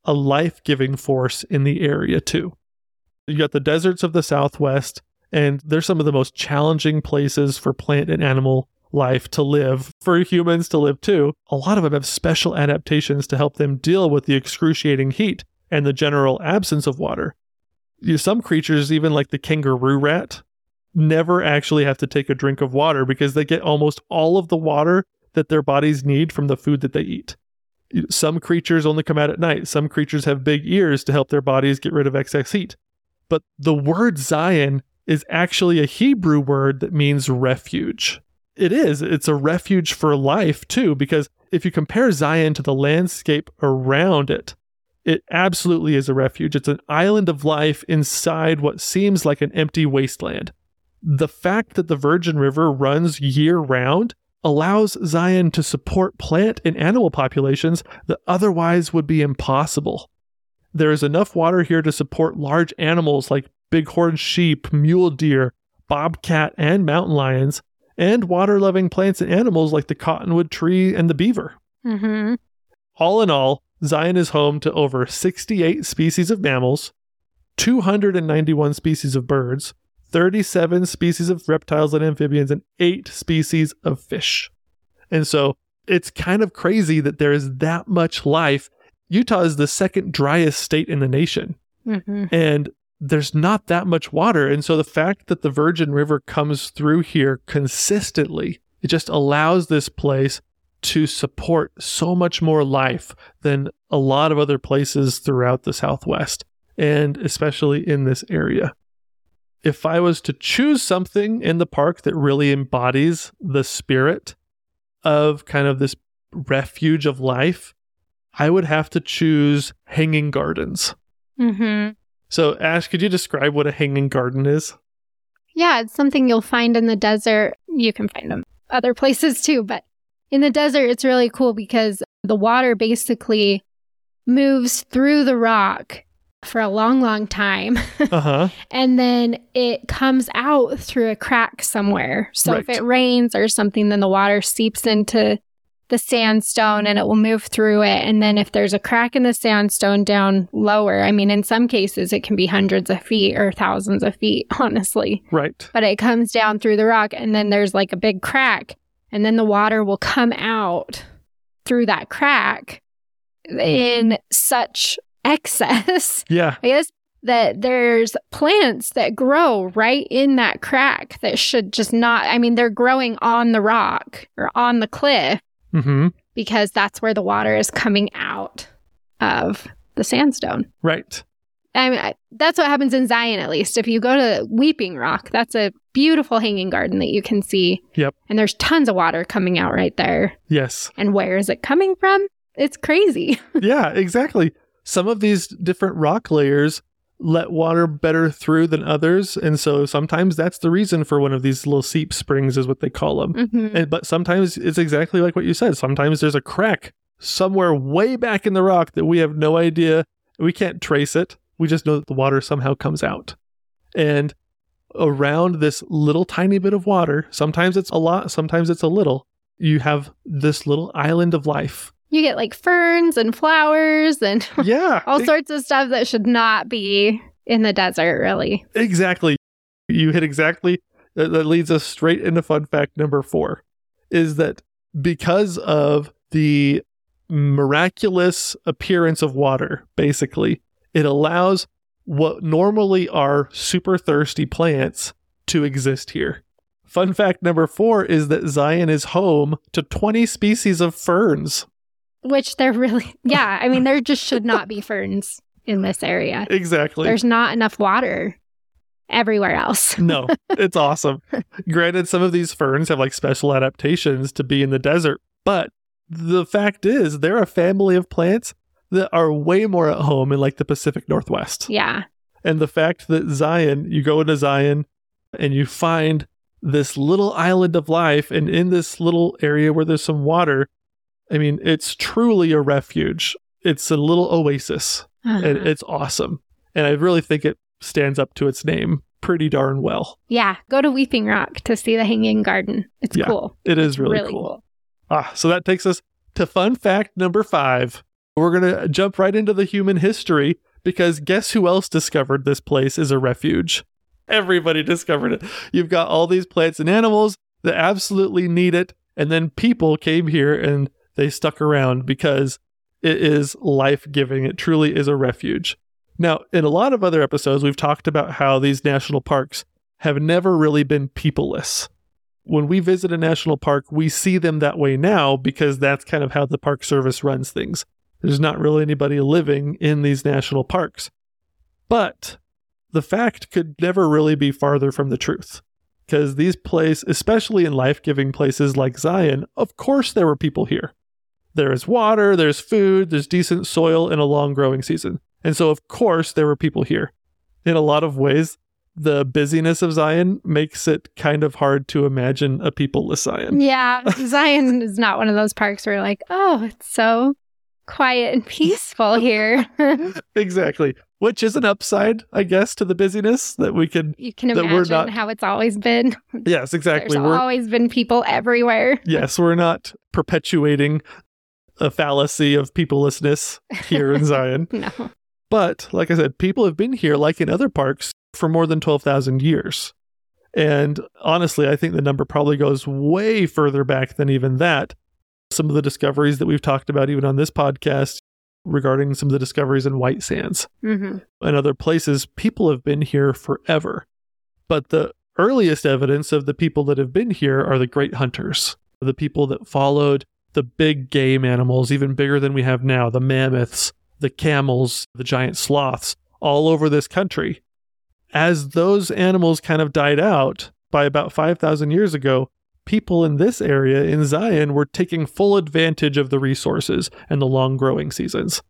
a life-giving force in the area too. You got the deserts of the Southwest, and they're some of the most challenging places for plant and animal life to live, for humans to live too. A lot of them have special adaptations to help them deal with the excruciating heat and the general absence of water. You, some creatures, even like the kangaroo rat, never actually have to take a drink of water because they get almost all of the water that their bodies need from the food that they eat. Some creatures only come out at night. Some creatures have big ears to help their bodies get rid of excess heat. But the word Zion is actually a Hebrew word that means refuge. It is. It's a refuge for life, too, because if you compare Zion to the landscape around it, it absolutely is a refuge. It's an island of life inside what seems like an empty wasteland. The fact that the Virgin River runs year round allows Zion to support plant and animal populations that otherwise would be impossible. There is enough water here to support large animals like bighorn sheep, mule deer, bobcat, and mountain lions, and water loving plants and animals like the cottonwood tree and the beaver. Mm-hmm. All in all, Zion is home to over 68 species of mammals, 291 species of birds, 37 species of reptiles and amphibians, and 8 species of fish. And so it's kind of crazy that there is that much life. Utah is the second driest state in the nation, Mm-hmm. and there's not that much water. And so the fact that the Virgin River comes through here consistently, it just allows this place to support so much more life than a lot of other places throughout the Southwest, and especially in this area. If I was to choose something in the park that really embodies the spirit of kind of this refuge of life, I would have to choose hanging gardens. Mm-hmm. So, Ash, could you describe what a hanging garden is? Yeah, it's something you'll find in the desert. You can find them other places too, but in the desert, it's really cool because the water basically moves through the rock for a long, long time. Uh huh. and then it comes out through a crack somewhere. So if it rains or something, then the water seeps into the sandstone and it will move through it. And then if there's a crack in the sandstone down lower, I mean, in some cases, it can be hundreds of feet or thousands of feet, honestly Right. but it comes down through the rock and then there's like a big crack and then the water will come out through that crack in such excess Yeah. i guess that there's plants that grow right in that crack that should just not i mean they're growing on the rock or on the cliff Mm-hmm. because that's where the water is coming out of the sandstone Right. I mean, I- that's what happens in Zion, at least. If you go to Weeping Rock, that's a beautiful hanging garden that you can see. Yep. And there's tons of water coming out right there. Yes. And where is it coming from? It's crazy. yeah, exactly. Some of these different rock layers let water better through than others. And so sometimes that's the reason for one of these little seep springs, is what they call them. Mhm. And, but sometimes it's exactly like what you said. Sometimes there's a crack somewhere way back in the rock that we have no idea. We can't trace it. We just know that the water somehow comes out. And around this little tiny bit of water, sometimes it's a lot, sometimes it's a little, you have this little island of life. You get like ferns and flowers and Yeah. all e- sorts of stuff that should not be in the desert, really. Exactly. You hit exactly. That, that leads us straight into fun fact number four is that because of the miraculous appearance of water, basically, it allows what normally are super thirsty plants to exist here. Fun fact number four is that Zion is home to 20 species of ferns. Which they're really, yeah. I mean, there just should not be ferns in this area. Exactly. There's not enough water everywhere else. no, it's awesome. Granted, some of these ferns have like special adaptations to be in the desert, but the fact is, they're a family of plants that are way more at home in like the Pacific Northwest. Yeah. And the fact that Zion, you go into Zion and you find this little island of life, and in this little area where there's some water, I mean, it's truly a refuge. It's a little oasis, and Uh-huh. it's awesome. And I really think it stands up to its name pretty darn well. Yeah, go to Weeping Rock to see the Hanging Garden. It's Yeah, cool. It is really, really cool. Ah, so that takes us to fun fact number five. We're going to jump right into the human history because guess who else discovered this place is a refuge? Everybody discovered it. You've got all these plants and animals that absolutely need it. And then people came here and they stuck around because it is life giving. It truly is a refuge. Now, in a lot of other episodes, we've talked about how these national parks have never really been peopleless when we visit a national park, we see them that way now because that's kind of how the Park Service runs things. There's not really anybody living in these national parks. But the fact could never really be farther from the truth. Because these places, especially in life giving places like Zion, of course there were people here. There is water, there's food, there's decent soil, and a long growing season. And so, of course, there were people here. In a lot of ways, the busyness of Zion makes it kind of hard to imagine a peopleless Zion. Yeah, Zion is not one of those parks where you're like, oh, it's so quiet and peaceful here. exactly. Which is an upside, I guess, to the busyness that we can. you can That we're imagine not- how it's always been. Yes, exactly. There's We're always been people everywhere. yes, we're not perpetuating a fallacy of peoplelessness here in Zion. No. But like I said, people have been here, like in other parks, for more than 12,000 years. And honestly, I think the number probably goes way further back than even that. Some of the discoveries that we've talked about, even on this podcast, regarding some of the discoveries in White Sands hmm and other places, people have been here forever. But the earliest evidence of the people that have been here are the great hunters, the people that followed the big game animals, even bigger than we have now the mammoths, the camels, the giant sloths, all over this country. As those animals kind of died out by about 5,000 years ago, people in this area in Zion were taking full advantage of the resources and the long growing seasons.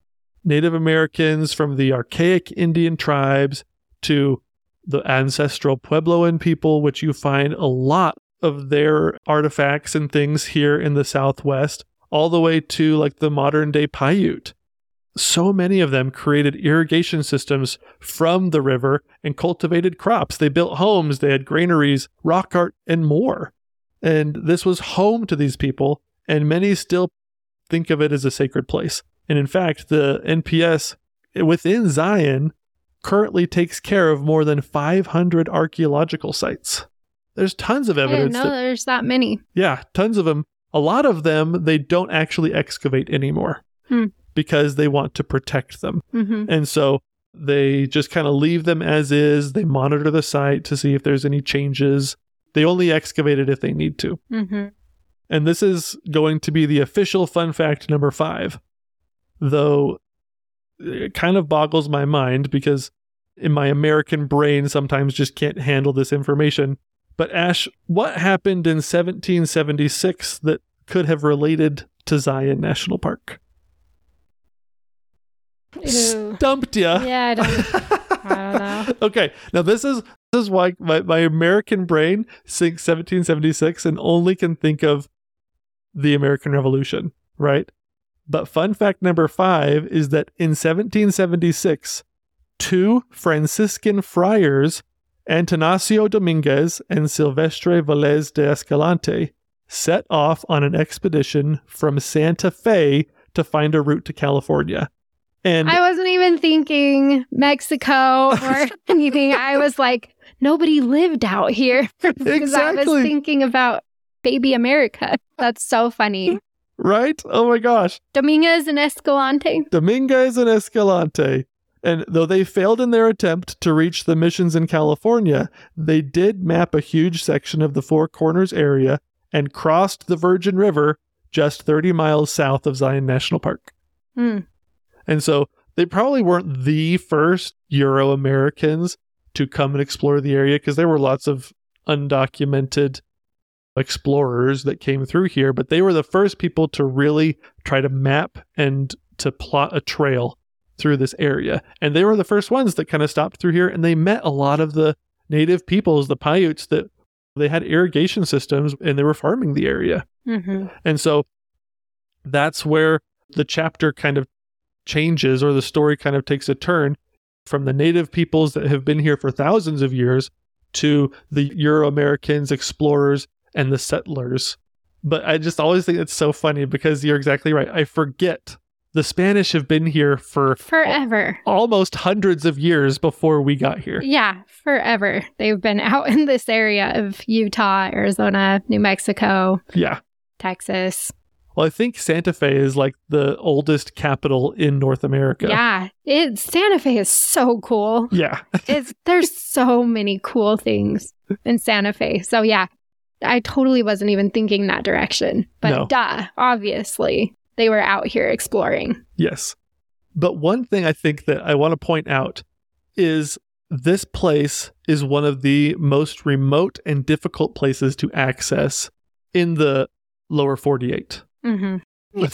Native Americans from the archaic Indian tribes to the ancestral Puebloan people, which you find a lot of their artifacts and things here in the Southwest, all the way to like the modern day Paiute. So many of them created irrigation systems from the river and cultivated crops. They built homes, they had granaries, rock art, and more. And this was home to these people, and many still think of it as a sacred place. And in fact, the NPS within Zion currently takes care of more than 500 archaeological sites. There's tons of I didn't evidence know that, there's that many. yeah, tons of them. A lot of them they don't actually excavate anymore Hmm. because they want to protect them. hmm And so they just kind of leave them as is. They monitor the site to see if there's any changes. They only excavate it if they need to. hmm And this is going to be the official fun fact number five. Though it kind of boggles my mind because in my American brain sometimes just can't handle this information. But Ash, what happened in 1776 that could have related to Zion National Park? Ew. Stumped ya. Yeah, I don't, I don't know. okay, now this is this is why my, my American brain thinks 1776 and only can think of the American Revolution, right? But fun fact number five is that in 1776, two Franciscan friars, Atanasio Dominguez and Silvestre Velez de Escalante, set off on an expedition from Santa Fe to find a route to California. And I wasn't even thinking Mexico or anything. I was like, nobody lived out here because I was thinking about baby America. That's so funny. right? Oh my gosh. Dominguez and Escalante. Dominguez and Escalante. And though they failed in their attempt to reach the missions in California, they did map a huge section of the Four Corners area and crossed the Virgin River just 30 miles south of Zion National Park. Hmm. And so they probably weren't the first Euro Americans to come and explore the area because there were lots of undocumented explorers that came through here, but they were the first people to really try to map and to plot a trail through this area. And they were the first ones that kind of stopped through here and they met a lot of the native peoples, the Paiutes that they had irrigation systems and they were farming the area. hmm And so that's where the chapter kind of changes or the story kind of takes a turn from the native peoples that have been here for thousands of years to the Euro Americans, explorers, and the settlers. But I just always think it's so funny because you're exactly right. I forget the Spanish have been here for Forever. almost hundreds of years before we got here. Yeah, forever. They've been out in this area of Utah, Arizona, New Mexico, Yeah. Texas. Well, I think Santa Fe is like the oldest capital in North America. Yeah, it Santa Fe is so cool. Yeah. It's there's so many cool things in Santa Fe. So yeah, I totally wasn't even thinking that direction. But No. duh, obviously they were out here exploring. Yes. But one thing I think that I want to point out is this place is one of the most remote and difficult places to access in the lower 48. hmm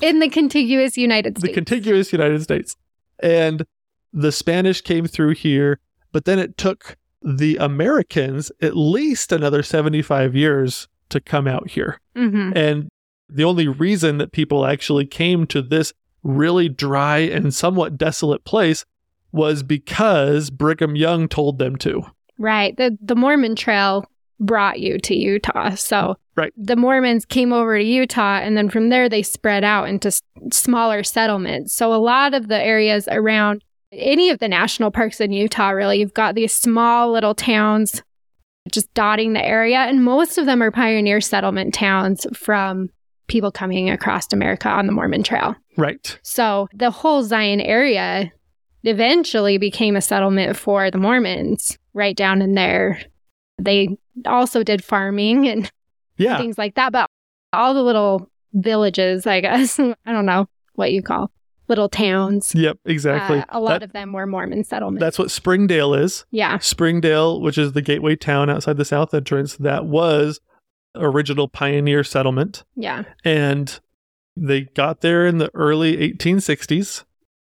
in the contiguous United States. the contiguous United States. And the Spanish came through here, but then it took the Americans at least another 75 years to come out here. Mhm. And the only reason that people actually came to this really dry and somewhat desolate place was because Brigham Young told them to. Right. The the Mormon trail brought you to Utah. So Right. the Mormons came over to Utah and then from there they spread out into s- smaller settlements. So a lot of the areas around any of the national parks in Utah really you've got these small little towns just dotting the area and most of them are pioneer settlement towns from people coming across America on the Mormon trail. Right. So the whole Zion area eventually became a settlement for the Mormons right down in there. They also did farming and Yeah. things like that, but all the little villages, I guess, I don't know what you call little towns. Yep, exactly. uh, a lot That- of them were Mormon settlements. that's what Springdale is. yeah. Springdale, which is the gateway town outside the south entrance, that was original pioneer settlement. Yeah. And they got there in the early 1860s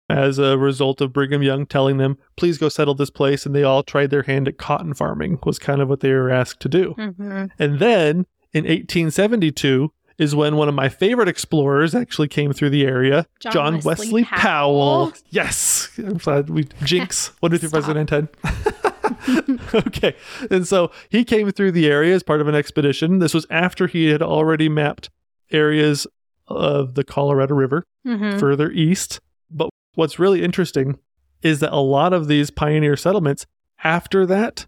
as a result of Brigham Young telling them, please go settle this place. And they all tried their hand at cotton farming, was kind of what they were asked to do. hmm And then in 1872 is when one of my favorite explorers actually came through the area, John Wesley Wesley Powell. Powell. Yes. I'm glad we jinx. Two, three, Stop. President 10. okay. And so he came through the area as part of an expedition. This was after he had already mapped areas of the Colorado River hmm further east. But what's really interesting is that a lot of these pioneer settlements after that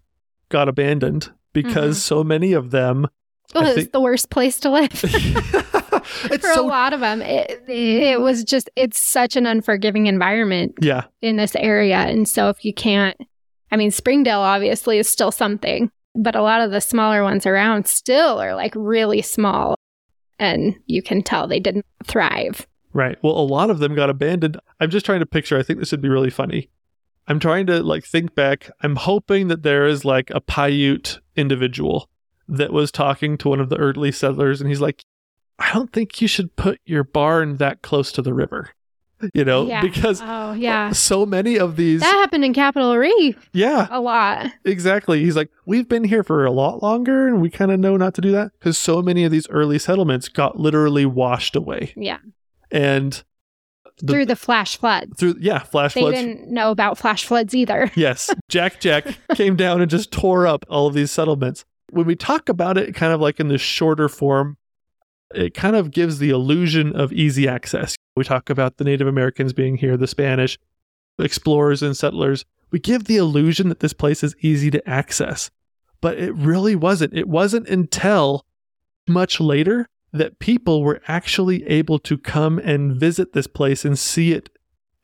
got abandoned because Mhm. so many of them I it's the worst place to live. it's For a lot of them, it, it was just, it's such an unforgiving environment. yeah in this area. And so if you can't, I mean, Springdale obviously is still something, but a lot of the smaller ones around still are like really small. And you can tell they didn't thrive. right well a lot of them got abandoned i'm just trying to picture i think this would be really funny i'm trying to like think back i'm hoping that there is like a paiute individual that was talking to one of the early settlers and he's like i don't think you should put your barn that close to the river you know Yeah. because Oh, yeah. so many of these That happened in Capitol Reef yeah a lot. Exactly. He's like, we've been here for a lot longer and we kind of know not to do that because so many of these early settlements got literally washed away. Yeah. And the, Through the flash floods. through, yeah, flash floods. They floods. didn't know about flash floods either. Yes. Jack Jack came down and just tore up all of these settlements. When we talk about it kind of like in this shorter form, it kind of gives the illusion of easy access. We talk about the Native Americans being here, the Spanish, explorers and settlers. We give the illusion that this place is easy to access, but it really wasn't. It wasn't until much later that people were actually able to come and visit this place and see it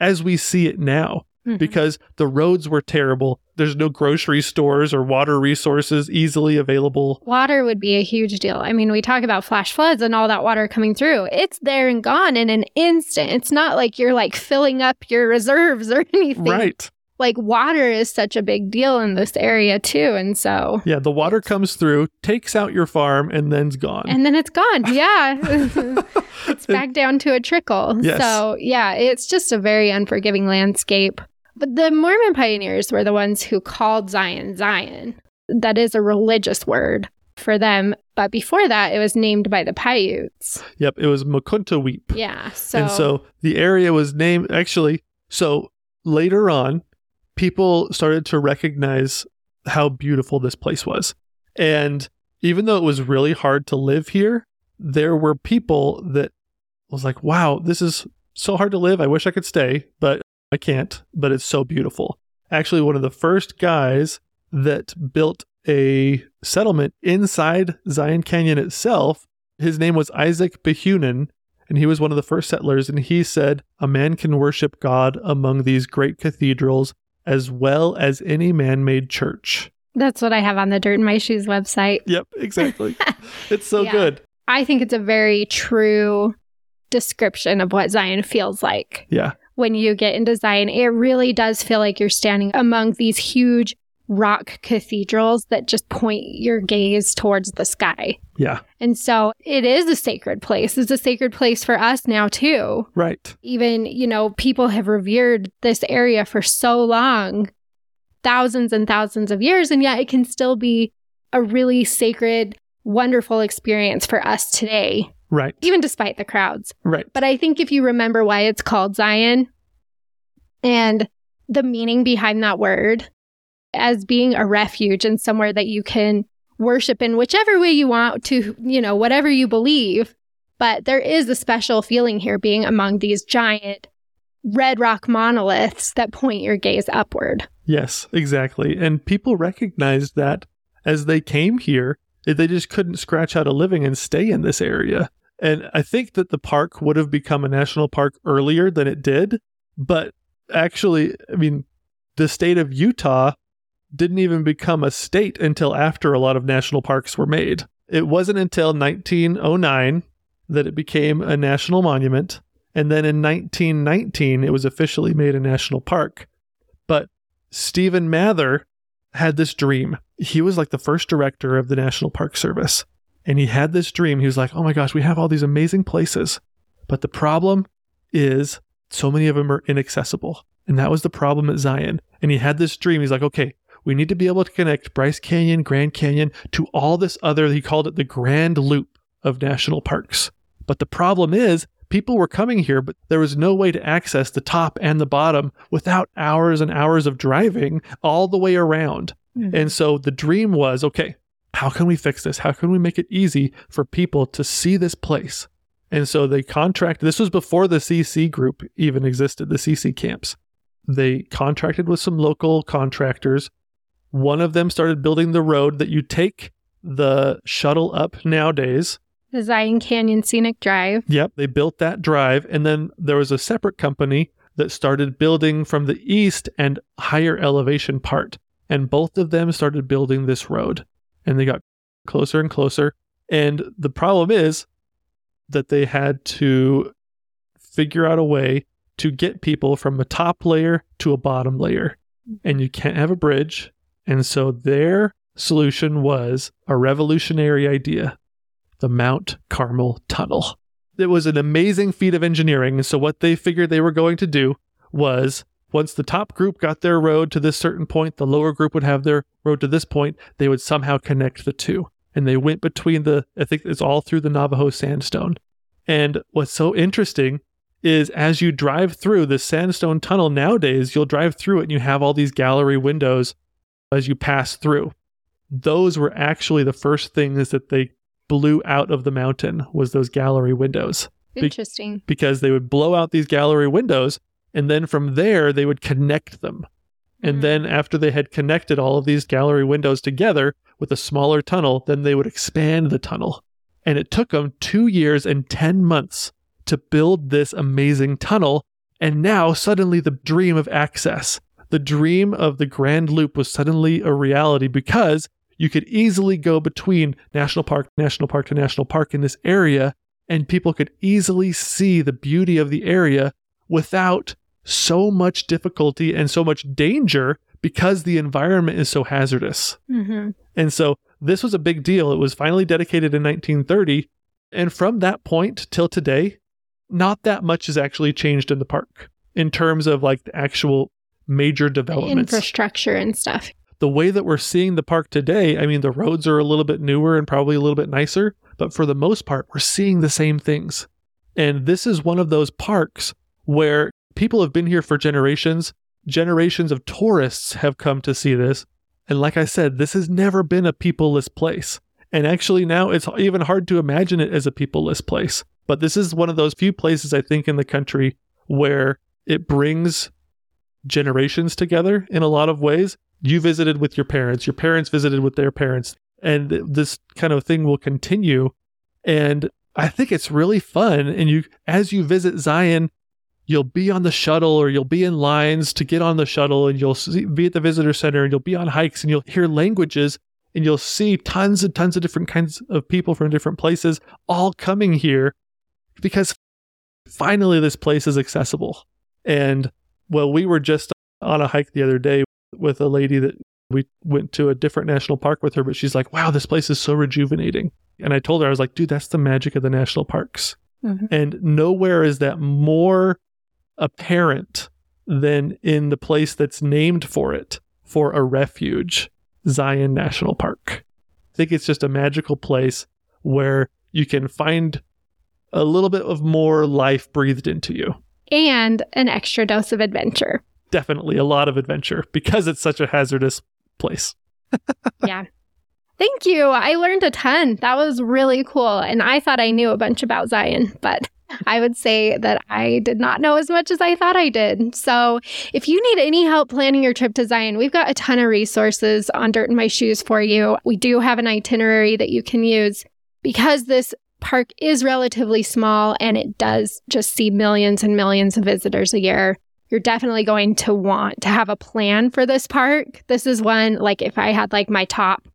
as we see it now Mhm. because the roads were terrible. There's no grocery stores or water resources easily available. Water would be a huge deal. I mean, we talk about flash floods and all that water coming through. It's there and gone in an instant. It's not like you're like filling up your reserves or anything. Right. Like water is such a big deal in this area too. And so, Yeah, the water comes through, takes out your farm, and then's gone. and then it's gone. Yeah. it's back down to a trickle. Yes. So, yeah, it's just a very unforgiving landscape. But the Mormon pioneers were the ones who called Zion Zion. That is a religious word for them. But before that, it was named by the Paiutes. Yep, it was Mukuntuweap. Yeah. So, And so the area was named actually, so later on, people started to recognize how beautiful this place was. And even though it was really hard to live here, there were people that was like, wow, this is so hard to live. I wish I could stay, but I can't. But it's so beautiful. Actually, one of the first guys that built a settlement inside Zion Canyon itself, his name was Isaac Behunin, and he was one of the first settlers. And he said, A man can worship God among these great cathedrals as well as any man made church. that's what I have on the Dirt in My Shoes website. Yep, exactly. it's so Yeah. good. I think it's a very true description of what Zion feels like. Yeah. When you get into Zion, it really does feel like you're standing among these huge rock cathedrals that just point your gaze towards the sky. Yeah. And so it is a sacred place. It's a sacred place for us now, too. Right. Even, you know, people have revered this area for so long, thousands and thousands of years, and yet it can still be a really sacred, wonderful experience for us today, Right. even despite the crowds. Right. But I think if you remember why it's called Zion and the meaning behind that word as being a refuge and somewhere that you can worship in whichever way you want to, you know, whatever you believe. But there is a special feeling here being among these giant red rock monoliths that point your gaze upward. Yes, exactly. And people recognized that as they came here, they just couldn't scratch out a living and stay in this area. And I think that the park would have become a national park earlier than it did. But actually, I mean, the state of Utah didn't even become a state until after a lot of national parks were made. It wasn't until 1909 that it became a national monument. And then in 1919, it was officially made a national park. But Stephen Mather had this dream. He was like the first director of the National Park Service. And he had this dream. He was like, oh my gosh, we have all these amazing places. But the problem is so many of them are inaccessible. And that was the problem at Zion. And he had this dream. He's like, okay, we need to be able to connect Bryce Canyon, Grand Canyon to all this other, he called it the Grand Loop of national parks. But the problem is, people were coming here, but there was no way to access the top and the bottom without hours and hours of driving all the way around. Hmm. And so the dream was okay, how can we fix this? How can we make it easy for people to see this place? And so they contracted, this was before the CC group even existed, the CC camps. They contracted with some local contractors. One of them started building the road that you take the shuttle up nowadays. The Zion Canyon Scenic Drive. Yep, they built that drive. And then there was a separate company that started building from the east and higher elevation part. And both of them started building this road. And they got closer and closer. And the problem is that they had to figure out a way to get people from a top layer to a bottom layer. And you can't have a bridge. And so their solution was a revolutionary idea the Mount Carmel Tunnel. It was an amazing feat of engineering. So, what they figured they were going to do was once the top group got their road to this certain point, the lower group would have their road to this point. They would somehow connect the two. And they went between the, I think it's all through the Navajo sandstone. And what's so interesting is as you drive through the sandstone tunnel nowadays, you'll drive through it and you have all these gallery windows as you pass through. Those were actually the first things that they blew out of the mountain was those gallery windows Be- Interesting. because they would blow out these gallery windows and then from there they would connect them. And Mhm. then after they had connected all of these gallery windows together with a smaller tunnel, then they would expand the tunnel. And it took them 2 years and 10 months to build this amazing tunnel and now suddenly the dream of access the dream of the Grand Loop was suddenly a reality because you could easily go between national park, national park to national park in this area, and people could easily see the beauty of the area without so much difficulty and so much danger because the environment is so hazardous. hmm And so this was a big deal. It was finally dedicated in 1930. And from that point till today, not that much has actually changed in the park in terms of like the actual major developments Infrastructure and stuff. the way that we're seeing the park today, I mean, the roads are a little bit newer and probably a little bit nicer, but for the most part, we're seeing the same things. And this is one of those parks where people have been here for generations. Generations of tourists have come to see this. And like I said, this has never been a peopleless place. And actually, now it's even hard to imagine it as a peopleless place. But this is one of those few places, I think, in the country where it brings generations together in a lot of ways. You visited with your parents, your parents visited with their parents, and this kind of thing will continue. And I think it's really fun. And you, as you visit Zion, you'll be on the shuttle or you'll be in lines to get on the shuttle and you'll see, be at the visitor center and you'll be on hikes and you'll hear languages and you'll see tons and tons of different kinds of people from different places all coming here because finally this place is accessible. And well, we were just on a hike the other day with a lady that We went to a different national park with her, but she's like, wow, this place is so rejuvenating. And I told her, I was like, dude, that's the magic of the national parks. Mhm. And nowhere is that more apparent than in the place that's named for it for a refuge, Zion National Park. I think it's just a magical place where you can find a little bit of more life breathed into you. And an extra dose of adventure. Definitely a lot of adventure because it's such a hazardous place. yeah. Thank you. I learned a ton. That was really cool. And I thought I knew a bunch about Zion, but I would say that I did not know as much as I thought I did. So, if you need any help planning your trip to Zion, we've got a ton of resources on Dirt in My Shoes for you. We do have an itinerary that you can use because this park is relatively small and it does just see millions and millions of visitors a year. You're definitely going to want to have a plan for this park. This is one, like, if I had like my top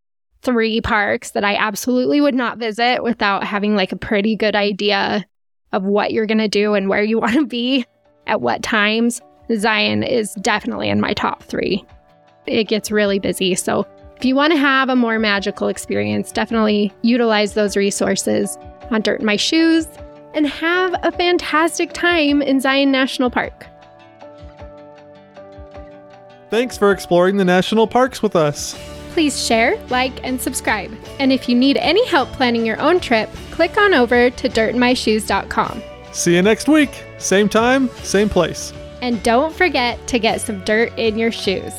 three parks that I absolutely would not visit without having like a pretty good idea of what you're going to do and where you want to be at what times. Zion is definitely in my top three. It gets really busy. So if you want to have a more magical experience, definitely utilize those resources on Dirt in My Shoes and have a fantastic time in Zion National Park. Thanks for exploring the national parks with us. Please share, like, and subscribe. And if you need any help planning your own trip, click on over to dirtinmyshoes.com. See you next week. Same time, same place. And don't forget to get some dirt in your shoes.